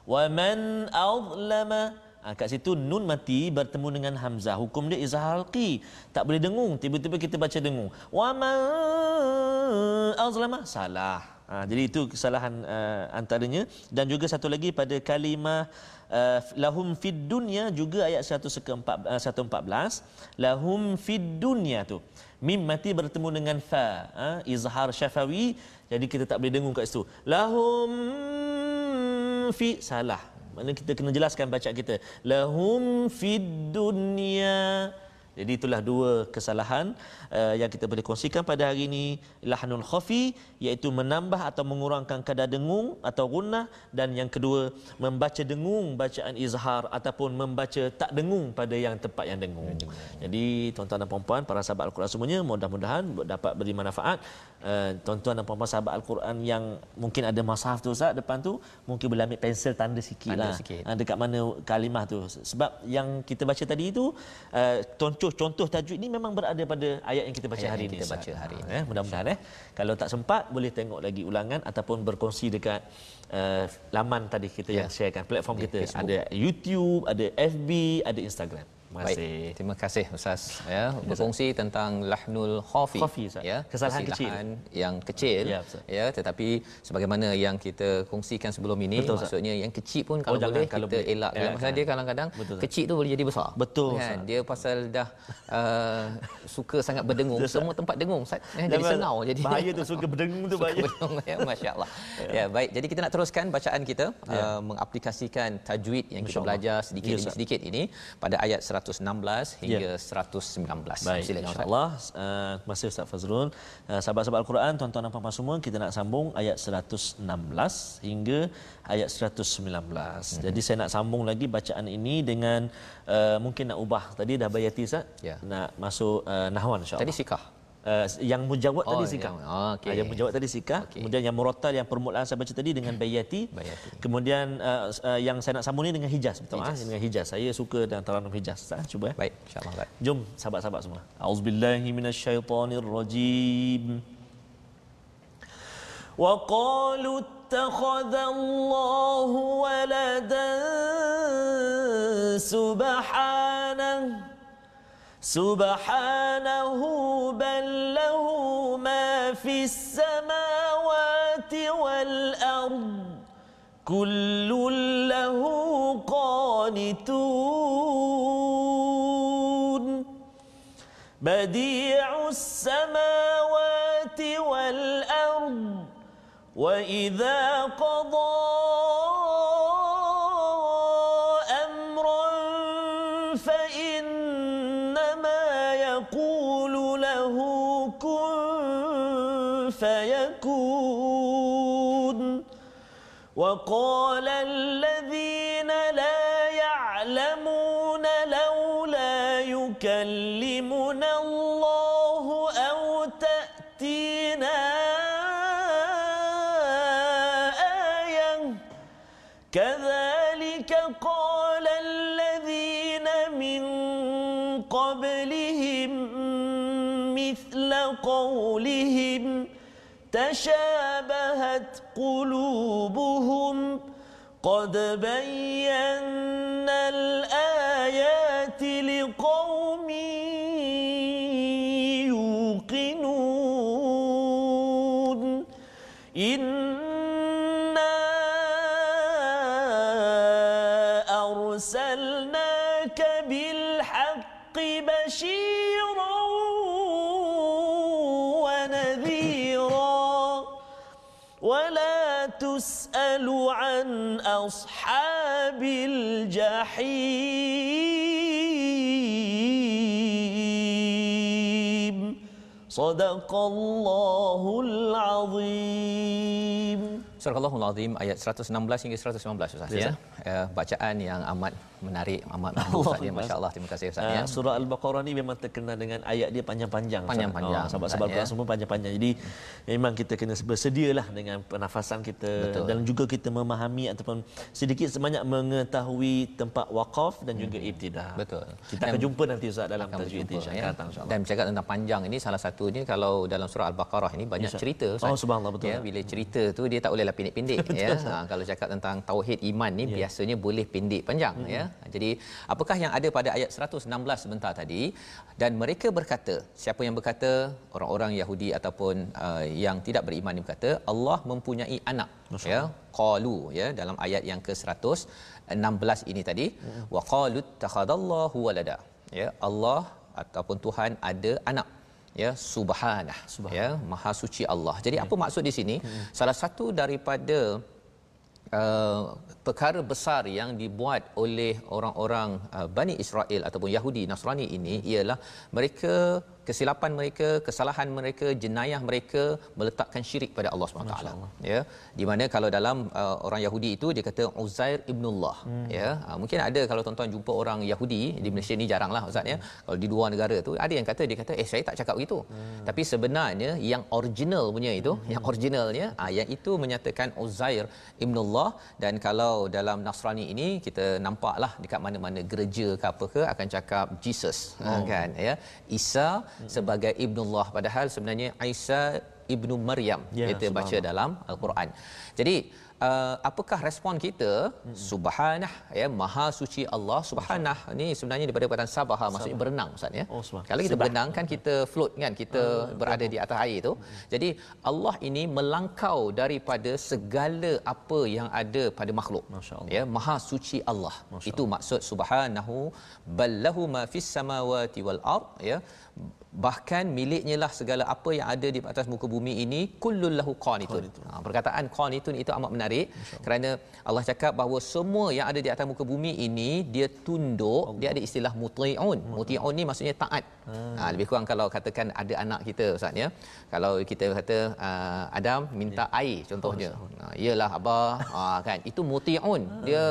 wa man azlama Ha, kat situ nun mati bertemu dengan hamzah. Hukum dia izhar halqi. Tak boleh dengung. Tiba-tiba kita baca dengung. Wa man azlama salah. Ha, jadi itu kesalahan uh, antaranya. Dan juga satu lagi pada kalimah uh, lahum fid dunya juga ayat 114 uh, 114 lahum fid dunya tu mim mati bertemu dengan fa ha, izhar syafawi. Jadi kita tak boleh dengung kat situ. Lahum fi salah. Mana kita kena jelaskan bacaan kita. Lahum fid dunya jadi itulah dua kesalahan uh, yang kita boleh kongsikan pada hari ini. Lahnul khafi iaitu menambah atau mengurangkan kadar dengung atau gunnah. Dan yang kedua membaca dengung bacaan izhar ataupun membaca tak dengung pada yang tempat yang dengung. Jadi tuan-tuan dan puan-puan para sahabat al-Quran semuanya mudah-mudahan dapat beri manfaat uh, tuan-tuan dan puan-puan sahabat al-Quran yang mungkin ada mushaf tu Ustaz depan tu mungkin boleh ambil pensel tanda sikitlah sikit. uh, dekat mana kalimah tu. Sebab yang kita baca tadi itu uh, contoh-contoh tajwid ni memang berada pada ayat yang kita baca ayat hari ini kita baca hari ini eh mudah-mudahan eh. Kalau tak sempat boleh tengok lagi ulangan ataupun berkongsi dekat uh, laman tadi kita ya. yang sharekan platform Di kita. Facebook. ada YouTube ada FB ada Instagram Baik. Terima kasih Ustaz. Ya berkongsi tentang lahnul khafi, khafi ya kesalahan kecil. yang kecil. Ya, ya tetapi sebagaimana yang kita kongsikan sebelum ini betul, maksudnya yang kecil pun kalau oh, boleh kalau kita elak kan pasal dia kadang-kadang kecil tu boleh jadi besar. Betul kan? Dia pasal dah uh, suka sangat berdengung. Semua tempat dengung Ustaz. Ya, jadi sengau jadi. bahaya tu suka berdengung tu bahaya. berdengung ya masya-Allah. Ya. ya baik. Jadi kita nak teruskan bacaan kita ya. uh, mengaplikasikan tajwid yang kita belajar sedikit demi sedikit ini pada ayat 116 hingga ya. 119. Baik, Silakan insya-Allah. Uh, terima kasih Ustaz Fazrul. Uh, sahabat-sahabat Al-Quran, tuan-tuan dan puan-puan semua, kita nak sambung ayat 116 hingga ayat 119. Hmm. Jadi saya nak sambung lagi bacaan ini dengan uh, mungkin nak ubah tadi dah bayati Ustaz. Ya. Nak masuk uh, nahwan insya-Allah. Tadi sikah uh, yang mujawad oh, tadi sikah. Oh, ah, okay. uh, yang mujawad tadi sikah. Okay. Kemudian yang murattal yang permulaan saya baca tadi dengan bayati. bayati. Kemudian uh, uh, yang saya nak sambung ni dengan hijaz betul ah dengan hijaz. Saya suka dengan taranum hijaz. Saya cuba ya. Baik, insya-Allah. Baik. Jom sahabat-sahabat semua. Auzubillahi minasyaitonirrajim. Wa qalu ittakhadha Allahu waladan subhanahu سبحانه بل له ما في السماوات والأرض كل له قانتون. بديع السماوات والأرض وإذا قضى مثل قولهم تشابهت قلوبهم قد بينا Sadaqallahul azim. Allahul azim ayat 116 hingga 119 Ustaz. Ya. Yeah. Uh, bacaan yang amat menarik amat bagus Ustaz ya masya-Allah terima kasih Ustaz ya. Uh, surah Al-Baqarah ni memang terkenal dengan ayat dia panjang-panjang panjang-panjang oh, sebab-sebab ya. semua panjang-panjang jadi memang kita kena bersedialah dengan pernafasan kita Betul. dan juga kita memahami ataupun sedikit sebanyak mengetahui tempat waqaf dan juga hmm. ibtidah Betul kita dan akan jumpa nanti Ustaz dalam tajwid insya-Allah ya. insya dan bercakap tentang panjang ini salah satunya kalau dalam surah Al-Baqarah ini banyak Insya. cerita Ustaz oh subhanallah betul ya bila cerita tu dia tak bolehlah pendek-pendek ya ha, kalau cakap tentang tauhid iman ni ya. biasanya boleh pendek panjang hmm. ya jadi apakah yang ada pada ayat 116 sebentar tadi? Dan mereka berkata siapa yang berkata? Orang-orang Yahudi ataupun uh, yang tidak beriman ini berkata Allah mempunyai anak. Ya qalu ya dalam ayat yang ke-116 ini tadi. Hmm. wa qalu takhadallahu walada. Ya Allah ataupun Tuhan ada anak. Ya subhanah. Subhan. ya maha suci Allah. Jadi hmm. apa maksud di sini? Hmm. salah satu daripada uh, perkara besar yang dibuat oleh orang-orang uh, Bani Israel ataupun Yahudi Nasrani ini ialah mereka kesilapan mereka, kesalahan mereka, jenayah mereka meletakkan syirik pada Allah SWT. Ya. Di mana kalau dalam uh, orang Yahudi itu dia kata Uzair ibnullah. Hmm. Ya. Uh, mungkin ada kalau tuan-tuan jumpa orang Yahudi di Malaysia ni jaranglah ustaz ya. Hmm. Kalau di luar negara tu ada yang kata dia kata eh saya tak cakap begitu. Hmm. Tapi sebenarnya yang original punya itu, hmm. yang originalnya uh, yang itu menyatakan Uzair ibnullah dan kalau dalam Nasrani ini kita nampaklah dekat mana-mana gereja ke apa ke akan cakap Jesus oh. kan ya. Isa sebagai ibnullah. Padahal sebenarnya Isa ibnu Maryam ya, kita baca dalam al-Quran. Jadi uh, apakah respon kita? Hmm. subhanah ya maha suci Allah subhanah. Ni sebenarnya daripada perkataan sabah maksudnya berenang ustaz ya. Oh, kalau kita berenang kan kita float kan kita uh, berada betul. di atas air tu. Hmm. jadi Allah ini melangkau daripada segala apa yang ada pada makhluk. Ya maha suci Allah. Itu maksud subhanahu ballahu ma fis samawati wal ard ya bahkan miliknya lah segala apa yang ada di atas muka bumi ini kullul lahu qanitun. Ha, perkataan qanitun itu amat menarik kerana Allah cakap bahawa semua yang ada di atas muka bumi ini dia tunduk, Allah. dia ada istilah muti'un. Muti'un ni maksudnya taat. Hmm. Ha, lebih kurang kalau katakan ada anak kita Ustaz ya. Kalau kita kata uh, Adam minta ya. air contohnya. Ha, iyalah abah ha, kan itu muti'un. Dia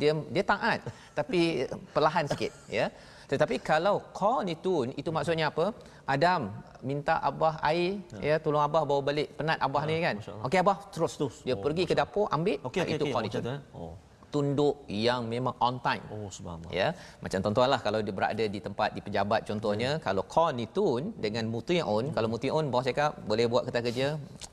dia dia taat tapi perlahan sikit ya. Tetapi kalau qanitun itu maksudnya apa? Adam minta abah air ya, ya tolong abah bawa balik penat abah ya, ni kan. Okey abah? Terus terus. Dia oh, pergi ke dapur ambil. Okay, okay, itu okay, qanitun. Okay, oh tunduk yang memang on time. Oh subhanallah. Ya. Macam tuan-tuan lah kalau dia berada di tempat di pejabat contohnya hmm. kalau qanitun dengan mutiun, hmm. kalau mutiun bos cakap boleh buat kereta kerja,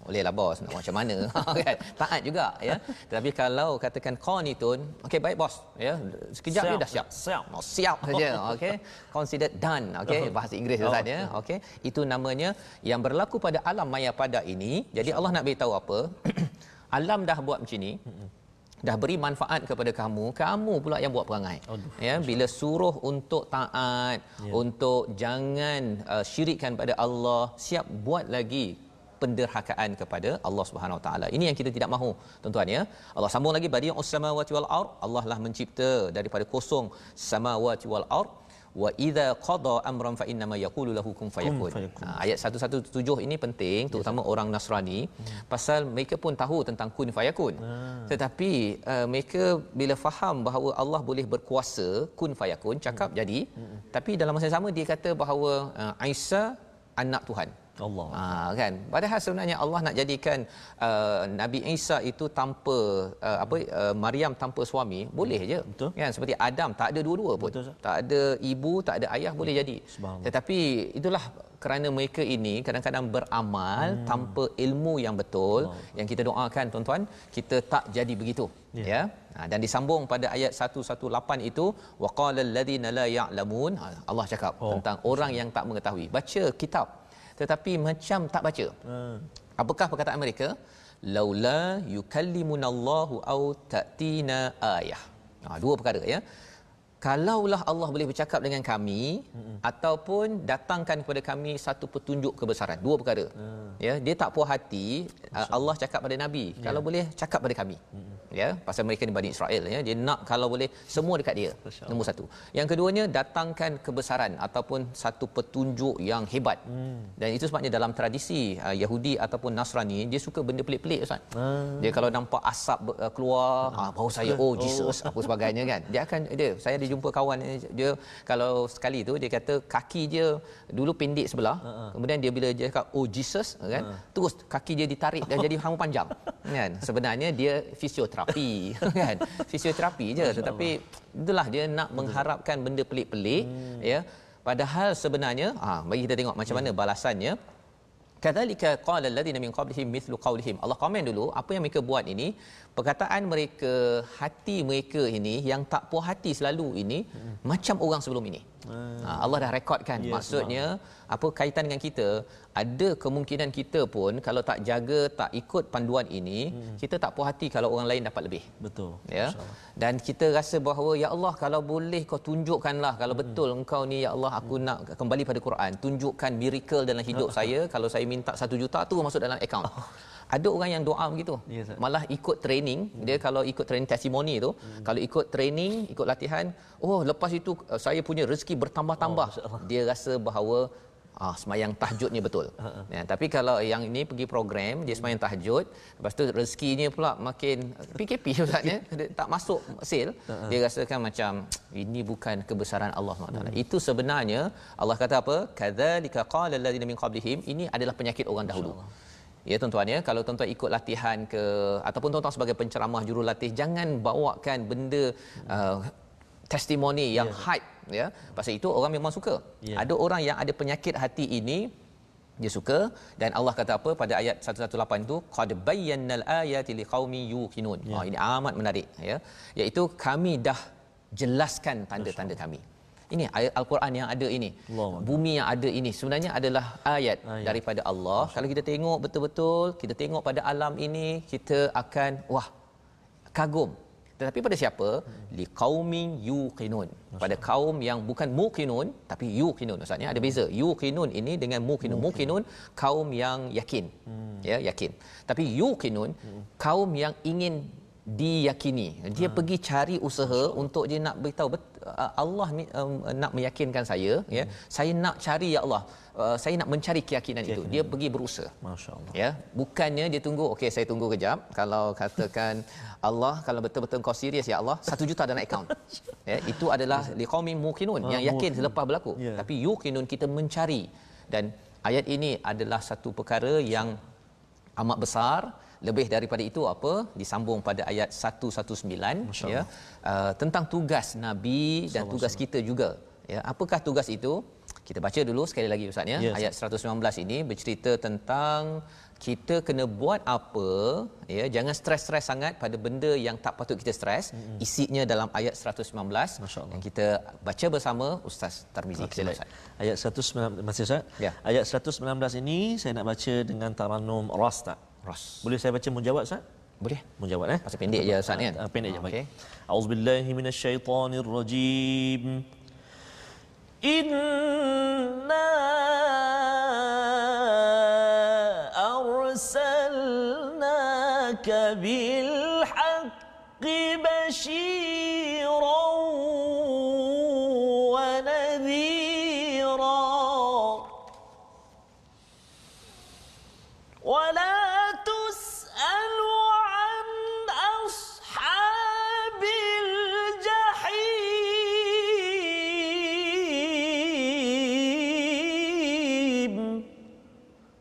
boleh lah bos nak macam mana kan. Taat juga ya. Tetapi kalau katakan qanitun, okey baik bos ya. Sekejap siap. dia dah siap. Siap. Oh, siap saja. Okey. Considered done. Okey bahasa Inggeris Ustaz oh. ya. Okey. Itu namanya yang berlaku pada alam maya pada ini. Jadi Allah nak beritahu apa? alam dah buat macam ni. Hmm dah beri manfaat kepada kamu kamu pula yang buat perangai Aduh, ya bila suruh untuk taat ya. untuk jangan uh, syirikkan pada Allah siap buat lagi penderhakaan kepada Allah Subhanahu Wa Taala. Ini yang kita tidak mahu, tuan-tuan ya. Allah sambung lagi badi'us samawati wal ard. Allah lah mencipta daripada kosong samawati wal ard wa idza qada amran fa inna ma yaqulu lahu kun fayakun. Ha, ayat 117 ini penting yes. terutama orang Nasrani hmm. pasal mereka pun tahu tentang kun fayakun. Hmm. Tetapi uh, mereka bila faham bahawa Allah boleh berkuasa kun fayakun cakap hmm. jadi hmm. tapi dalam masa yang sama dia kata bahawa uh, Isa anak Tuhan. Allah. Ha, kan. Padahal sebenarnya Allah nak jadikan uh, Nabi Isa itu tanpa uh, apa uh, Maryam tanpa suami, boleh je. Betul. Kan seperti Adam tak ada dua-dua pun. Betul. Tak ada ibu, tak ada ayah boleh jadi. Tetapi itulah kerana mereka ini kadang-kadang beramal hmm. tanpa ilmu yang betul Allah. yang kita doakan tuan-tuan kita tak jadi begitu yeah. ya ha, dan disambung pada ayat 118 itu waqala alladhina la ya'lamun ha, Allah cakap oh. tentang orang yang tak mengetahui baca kitab tetapi macam tak baca. Hmm. Apakah perkataan mereka? Laula yukallimunallahu au ta'tina ayah. Ha, dua perkara ya kalaulah Allah boleh bercakap dengan kami mm-hmm. ataupun datangkan kepada kami satu petunjuk kebesaran dua perkara mm. ya dia tak puas hati uh, Allah cakap pada nabi yeah. kalau boleh cakap pada kami mm-hmm. ya pasal mereka ni Bani Israel ya dia nak kalau boleh semua dekat dia nombor satu yang keduanya datangkan kebesaran ataupun satu petunjuk yang hebat mm. dan itu sebabnya dalam tradisi uh, Yahudi ataupun Nasrani dia suka benda pelik-pelik ustaz mm. dia kalau nampak asap uh, keluar mm. uh, baru saya oh Jesus oh. apa sebagainya kan dia akan dia saya ada jumpa kawan dia kalau sekali tu dia kata kaki dia dulu pendek sebelah uh-huh. kemudian dia bila dia cakap oh Jesus kan uh. terus kaki dia ditarik dan jadi hang panjang kan. Sebenarnya dia fisioterapi kan. Fisioterapi je tetapi itulah dia nak mengharapkan benda pelik-pelik hmm. ya. Padahal sebenarnya ah bagi kita tengok macam mana balasannya. Kadzalika qala alladhina min qablihim mithlu qawlihim. Allah komen dulu apa yang mereka buat ini perkataan mereka hati mereka ini yang tak puas hati selalu ini hmm. macam orang sebelum ini hmm. Allah dah rekodkan yes, maksudnya Allah. Apa kaitan dengan kita ada kemungkinan kita pun kalau tak jaga tak ikut panduan ini hmm. kita tak puas hati kalau orang lain dapat lebih betul ya dan kita rasa bahawa ya Allah kalau boleh kau tunjukkanlah kalau hmm. betul engkau ni ya Allah aku hmm. nak kembali pada Quran tunjukkan miracle dalam hidup saya kalau saya minta satu juta tu masuk dalam akaun. Oh. Ada orang yang doa begitu. Yes, Malah ikut training, hmm. dia kalau ikut training testimoni tu, hmm. kalau ikut training, ikut latihan, oh lepas itu uh, saya punya rezeki bertambah-tambah. Oh, dia rasa bahawa ah semayang tahajudnya betul. Uh-uh. Ya, tapi kalau yang ini pergi program dia semayang tahajud, lepas tu rezekinya pula makin PKP ustaznya tak masuk sale, uh-uh. dia rasakan macam ini bukan kebesaran Allah SWT. Uh-huh. Itu sebenarnya Allah kata apa? Kadzalika qala alladziina min qablihim, ini adalah penyakit orang dahulu. Ya tuan-tuan ya, kalau tuan-tuan ikut latihan ke ataupun tuan-tuan sebagai penceramah jurulatih jangan bawakan benda uh, testimoni yang yeah. hype ya pasal itu orang memang suka yeah. ada orang yang ada penyakit hati ini dia suka dan Allah kata apa pada ayat 118 itu qad bayyana al-ayati liqaumi yuqinun yeah. oh, ini amat menarik ya iaitu kami dah jelaskan tanda-tanda kami ini ayat al-Quran yang ada ini Allah. bumi yang ada ini sebenarnya adalah ayat, ayat. daripada Allah Masya. kalau kita tengok betul-betul kita tengok pada alam ini kita akan wah kagum tetapi pada siapa hmm. li qaumin yuqinun pada kaum yang bukan muqinun tapi yuqinun maksudnya ada beza yuqinun ini dengan muqinun muqinun kaum yang yakin hmm. ya yakin tapi yuqinun hmm. kaum yang ingin diyakini dia hmm. pergi cari usaha Masya untuk dia nak beritahu Allah um, nak meyakinkan saya ya. hmm. ya saya nak cari ya Allah uh, saya nak mencari keyakinan, keyakinan itu. Dia pergi berusaha. Masyaallah. Ya bukannya dia tunggu okey saya tunggu kejap. Kalau katakan Allah kalau betul-betul kau serius ya Allah satu juta dalam akaun ya itu adalah liqaumin muqinun yang ah, yakin selepas berlaku. Yeah. tapi yuqinun kita mencari. Dan ayat ini adalah satu perkara yang amat besar. Lebih daripada itu apa? Disambung pada ayat 119 ya. Uh, tentang tugas nabi dan tugas kita juga. Ya apakah tugas itu kita baca dulu sekali lagi ustaz ya. Yes. ayat 119 ini bercerita tentang kita kena buat apa ya jangan stres-stres sangat pada benda yang tak patut kita stres. Mm-hmm. isinya dalam ayat 119 yang kita baca bersama ustaz Tarmizi. Okay, sila ustaz. Ayat 119 masih ustaz? Ya. ayat 119 ini saya nak baca dengan taranum ras tak ras. Boleh saya baca menjawab ustaz? Boleh. Menjawab eh? Pasal pendek je ustaz kan? Uh, pendek je baik. Okay. auzubillahi minasyaitonirrajim inna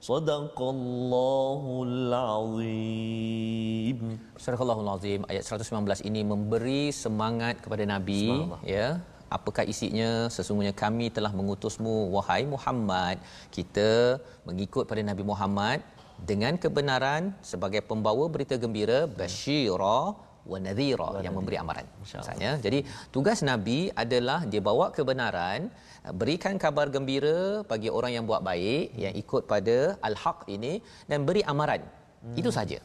صدق الله العظيم Surah Al-Azim ayat 119 ini memberi semangat kepada Nabi ya apakah isinya sesungguhnya kami telah mengutusmu wahai Muhammad kita mengikut pada Nabi Muhammad dengan kebenaran sebagai pembawa berita gembira basyira wa nadhira yang memberi amaran misalnya. Jadi tugas nabi adalah dia bawa kebenaran berikan kabar gembira bagi orang yang buat baik yang ikut pada al-haq ini dan beri amaran. Hmm. itu saja.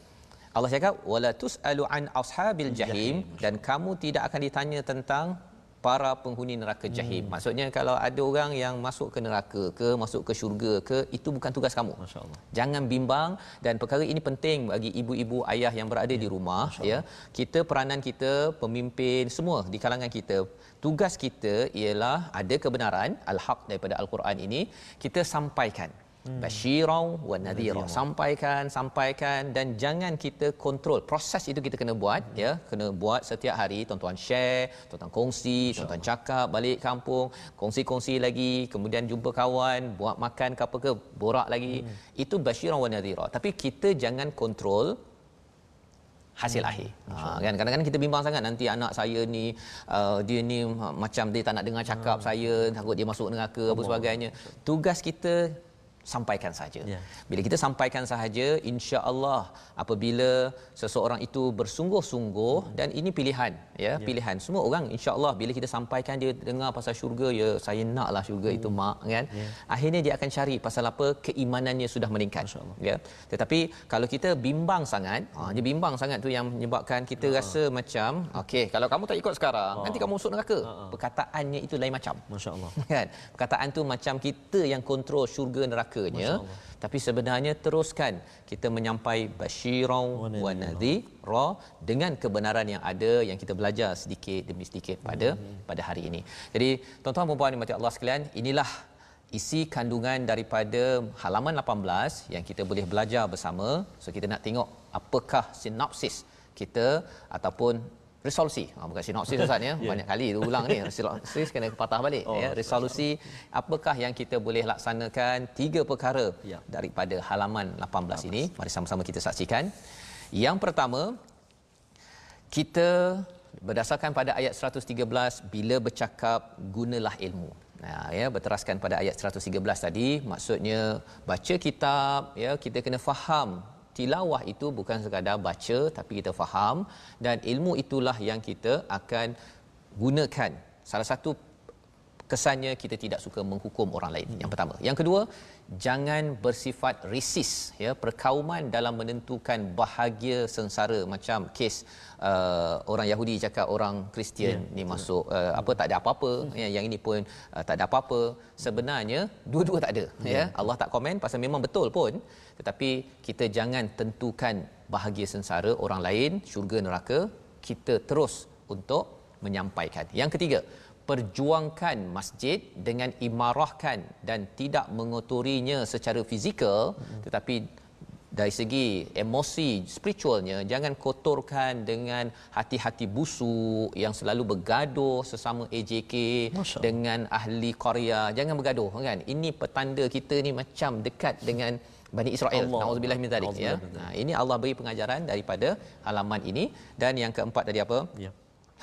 Allah cakap wala tusalu an ashabil jahim. dan kamu tidak akan ditanya tentang para penghuni neraka jahim. Hmm. Maksudnya kalau ada orang yang masuk ke neraka ke masuk ke syurga ke itu bukan tugas kamu. Jangan bimbang dan perkara ini penting bagi ibu-ibu ayah yang berada ya. di rumah ya. Kita peranan kita pemimpin semua di kalangan kita tugas kita ialah ada kebenaran al-haq daripada al-Quran ini kita sampaikan hmm. basyirau wa nadhira sampaikan sampaikan dan jangan kita kontrol proses itu kita kena buat hmm. ya kena buat setiap hari tuan-tuan share tuan-tuan kongsi tuan-tuan cakap balik kampung kongsi-kongsi lagi kemudian jumpa kawan buat makan ke apa ke borak lagi hmm. itu basyirau wa nadhira tapi kita jangan kontrol hasil hmm. akhir. Ha, kan kadang-kadang kita bimbang sangat nanti anak saya ni uh, dia ni macam dia tak nak dengar cakap hmm. saya takut dia masuk neraka apa sebagainya. Tugas kita sampaikan saja. Ya. Bila kita sampaikan sahaja, insya-Allah apabila seseorang itu bersungguh-sungguh hmm. dan ini pilihan, ya, ya. pilihan. Semua orang insya-Allah bila kita sampaikan dia dengar pasal syurga, ya saya naklah syurga hmm. itu mak, kan? Ya. Akhirnya dia akan cari pasal apa keimanannya sudah meningkat. Ya. Tetapi kalau kita bimbang sangat, ha, dia bimbang sangat tu yang menyebabkan kita ha. rasa macam, okey, kalau kamu tak ikut sekarang, ha. nanti kamu masuk neraka. Ha. Perkataannya itu lain macam. Masya-Allah. Kan? Perkataan tu macam kita yang kontrol syurga neraka celakanya tapi sebenarnya teruskan kita menyampai basyirau wa nadhira dengan kebenaran yang ada yang kita belajar sedikit demi sedikit pada hmm. pada hari ini. Jadi tuan-tuan dan puan dimati Allah sekalian, inilah isi kandungan daripada halaman 18 yang kita boleh belajar bersama. So kita nak tengok apakah sinopsis kita ataupun resolusi. Ha, bukan sinopsis Ustaz ya. yeah. Banyak kali ulang ni. Resolusi kena patah balik oh, ya. Resolusi apakah yang kita boleh laksanakan tiga perkara yeah. daripada halaman 18, 18 ini. Mari sama-sama kita saksikan. Yang pertama kita berdasarkan pada ayat 113 bila bercakap gunalah ilmu. Nah ya berteraskan pada ayat 113 tadi maksudnya baca kitab ya kita kena faham tilawah itu bukan sekadar baca tapi kita faham. Dan ilmu itulah yang kita akan gunakan. Salah satu kesannya kita tidak suka menghukum orang lain yang pertama. Yang kedua jangan bersifat risis ya. Perkauman dalam menentukan bahagia sengsara macam kes uh, orang Yahudi cakap orang Kristian yeah, ni masuk uh, apa tak ada apa-apa hmm. ya. Yang ini pun uh, tak ada apa-apa. Sebenarnya dua-dua tak ada yeah. ya. Allah tak komen pasal memang betul pun. Tetapi kita jangan tentukan bahagia sengsara orang lain syurga neraka kita terus untuk menyampaikan. Yang ketiga perjuangkan masjid dengan imarahkan dan tidak mengotorinya secara fizikal hmm. tetapi dari segi emosi spiritualnya jangan kotorkan dengan hati-hati busuk yang selalu bergaduh sesama AJK Masya. dengan ahli Korea jangan bergaduh kan ini petanda kita ni macam dekat dengan Bani Israel. Nauzubillah min zalik ya. Nah, ini Allah beri pengajaran daripada halaman ini dan yang keempat tadi apa? Ya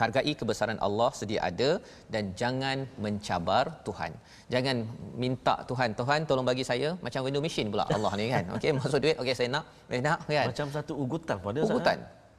hargai kebesaran Allah sedia ada dan jangan mencabar Tuhan. Jangan minta Tuhan, Tuhan tolong bagi saya macam window machine pula Allah ni kan. Okey, masuk duit, okey saya nak, saya nak kan. Macam satu ugutan pada Ugutan.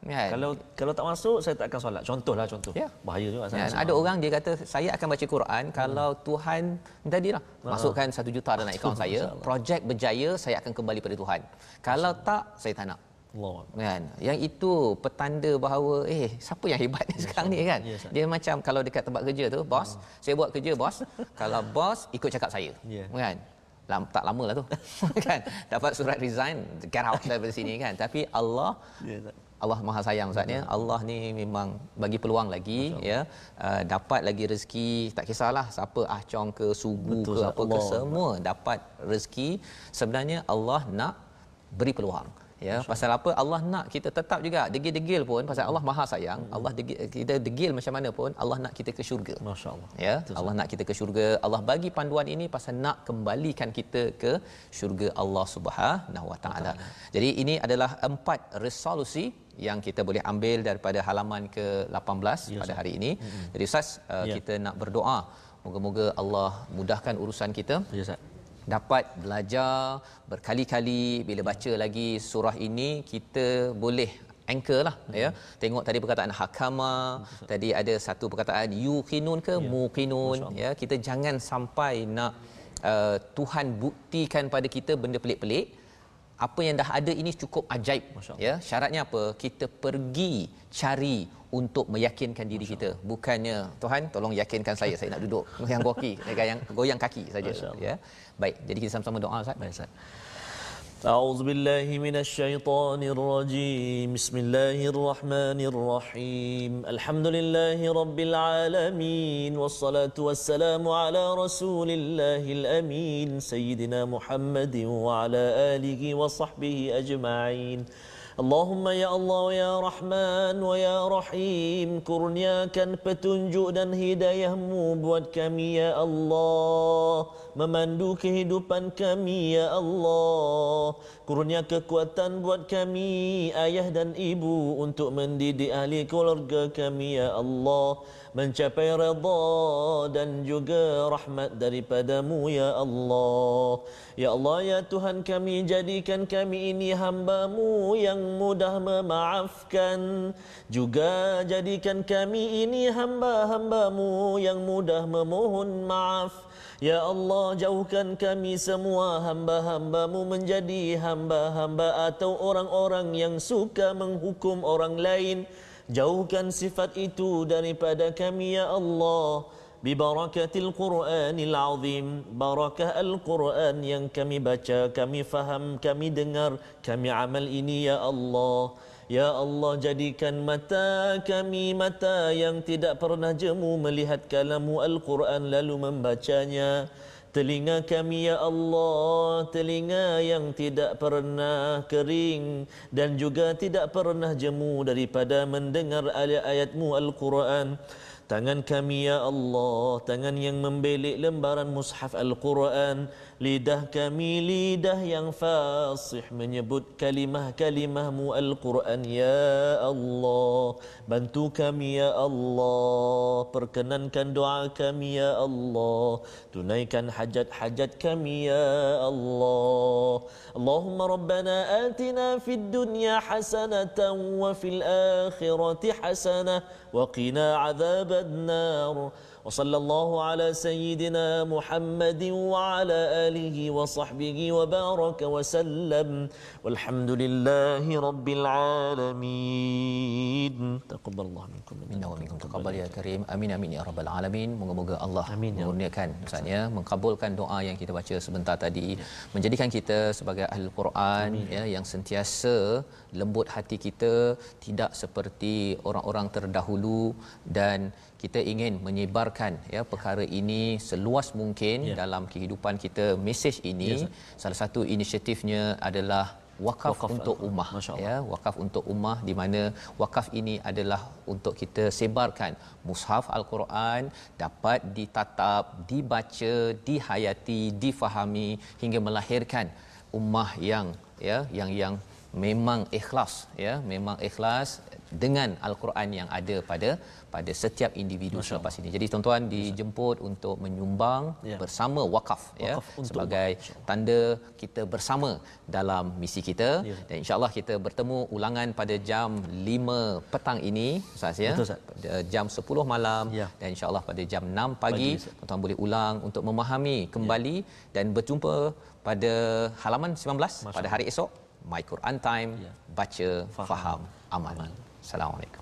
Kan? Kalau kalau tak masuk saya tak akan solat. Contohlah contoh. Ya. Bahaya juga saya. Ya, ada orang dia kata saya akan baca Quran hmm. kalau Tuhan tadilah masukkan satu juta dalam akaun saya, projek berjaya saya akan kembali pada Tuhan. Kalau tak saya tak nak. Allah. Kan? Yang itu petanda bahawa eh siapa yang hebat ni sekarang ni kan? Yes, dia macam kalau dekat tempat kerja tu, bos, uh. saya buat kerja bos, kalau bos ikut cakap saya. Yeah. Kan? Lam, tak lama lah tu. kan? Dapat surat resign, get out dari sini kan. Tapi Allah yes, Allah Maha Sayang Ustaz ya. Allah ni memang bagi peluang lagi ya. Uh, dapat lagi rezeki, tak kisahlah siapa ah cong ke sugu Betul, ke apa Allah. ke semua dapat rezeki. Sebenarnya Allah nak beri peluang ya pasal apa? Allah nak kita tetap juga. Degil-degil pun pasal Allah Maha sayang hmm. Allah degil, kita degil macam mana pun Allah nak kita ke syurga. Masyaallah. Ya Betul, Allah nak kita ke syurga. Allah bagi panduan ini pasal nak kembalikan kita ke syurga Allah Subhanahu Wa Taala. Jadi ini adalah empat resolusi yang kita boleh ambil daripada halaman ke-18 ya, pada hari ini. Hmm. Jadi Ustaz, uh, ya. kita nak berdoa. Moga-moga Allah mudahkan urusan kita. Ya, Ustaz dapat belajar berkali-kali. Bila baca lagi surah ini kita boleh anchor lah ya. Tengok tadi perkataan hakama tadi ada satu perkataan yuqinun ke ya. muqinun? Ya kita jangan sampai nak uh, Tuhan buktikan pada kita benda pelik-pelik apa yang dah ada ini cukup ajaib ya syaratnya apa? Kita pergi cari untuk meyakinkan diri kita. Bukannya tuhan tolong yakinkan saya saya nak duduk goyang kaki goyang goyang kaki saja. Ya baik. Jadi kita sama-sama doa ustaz. Baik ustaz أعوذ بالله من الشيطان الرجيم. بسم الله الرحمن الرحيم. الحمد لله رب العالمين والصلاة والسلام على رسول الله الأمين سيدنا محمد وعلى آله وصحبه أجمعين. Allahumma ya Allah ya Rahman wa ya Rahim kurniakan petunjuk dan hidayahmu buat kami ya Allah. Memandu kehidupan kami ya Allah. Kurnia kekuatan buat kami ayah dan ibu untuk mendidik ahli keluarga kami ya Allah mencapai redha dan juga rahmat daripadamu ya Allah. Ya Allah ya Tuhan kami jadikan kami ini hambamu yang mudah memaafkan. Juga jadikan kami ini hamba-hambamu yang mudah memohon maaf. Ya Allah jauhkan kami semua hamba-hambamu menjadi hamba-hamba atau orang-orang yang suka menghukum orang lain Jauhkan sifat itu daripada kami ya Allah. Bibarakatil Quranil Azim. Barakah Al-Quran yang kami baca, kami faham, kami dengar Kami amal ini ya Allah. Ya Allah jadikan mata kami mata yang tidak pernah jemu melihat kalamu Al-Quran lalu membacanya. Telinga kami ya Allah, telinga yang tidak pernah kering dan juga tidak pernah jemu daripada mendengar ayat-ayatmu Al-Quran. Tangan kami ya Allah, tangan yang membelik lembaran mushaf Al-Quran. Lidah kami lidah yang fasih Menyebut kalimah-kalimahmu Al-Quran Ya Allah. Bantu kami Ya Allah. Perkenankan doa kami Ya Allah. Tunaikan hajat-hajat kami Ya Allah. Allahumma Rabbana atina fid dunya hasanatan Wa fil akhirati hasanah Wa qina azabad nar. وصلى الله على سيدنا محمد وعلى آله وصحبه وبارك وسلم والحمد لله رب العالمين تقبل الله منكم Minna wa minkum taqabbal ya karim. Amin amin ya rabbal alamin. Moga-moga Allah amin, ya. mengurniakan Ustaz ya, mengkabulkan doa yang kita baca sebentar tadi, ya. menjadikan kita sebagai ahli Quran amin. ya yang sentiasa lembut hati kita, tidak seperti orang-orang terdahulu dan kita ingin menyebarkan ya perkara ini seluas mungkin ya. dalam kehidupan kita. Mesej ini ya, salah satu inisiatifnya adalah wakaf, wakaf untuk ummah ya wakaf untuk ummah di mana wakaf ini adalah untuk kita sebarkan. Mushaf al-Quran dapat ditatap dibaca dihayati difahami hingga melahirkan ummah yang ya yang yang memang ikhlas ya memang ikhlas dengan al-Quran yang ada pada pada setiap individu Masya selepas ini. Jadi tuan-tuan dijemput untuk menyumbang ya. bersama wakaf, ya, wakaf ya sebagai tanda kita bersama dalam misi kita ya. dan insya-Allah kita bertemu ulangan pada jam 5 petang ini Ustaz ya. Betul, pada jam 10 malam ya. dan insya-Allah pada jam 6 pagi, pagi tuan-tuan boleh ulang untuk memahami kembali ya. dan berjumpa pada halaman 19 Masya pada hari esok My Quran Time ya. baca faham, faham amal. amal. Assalamualaikum.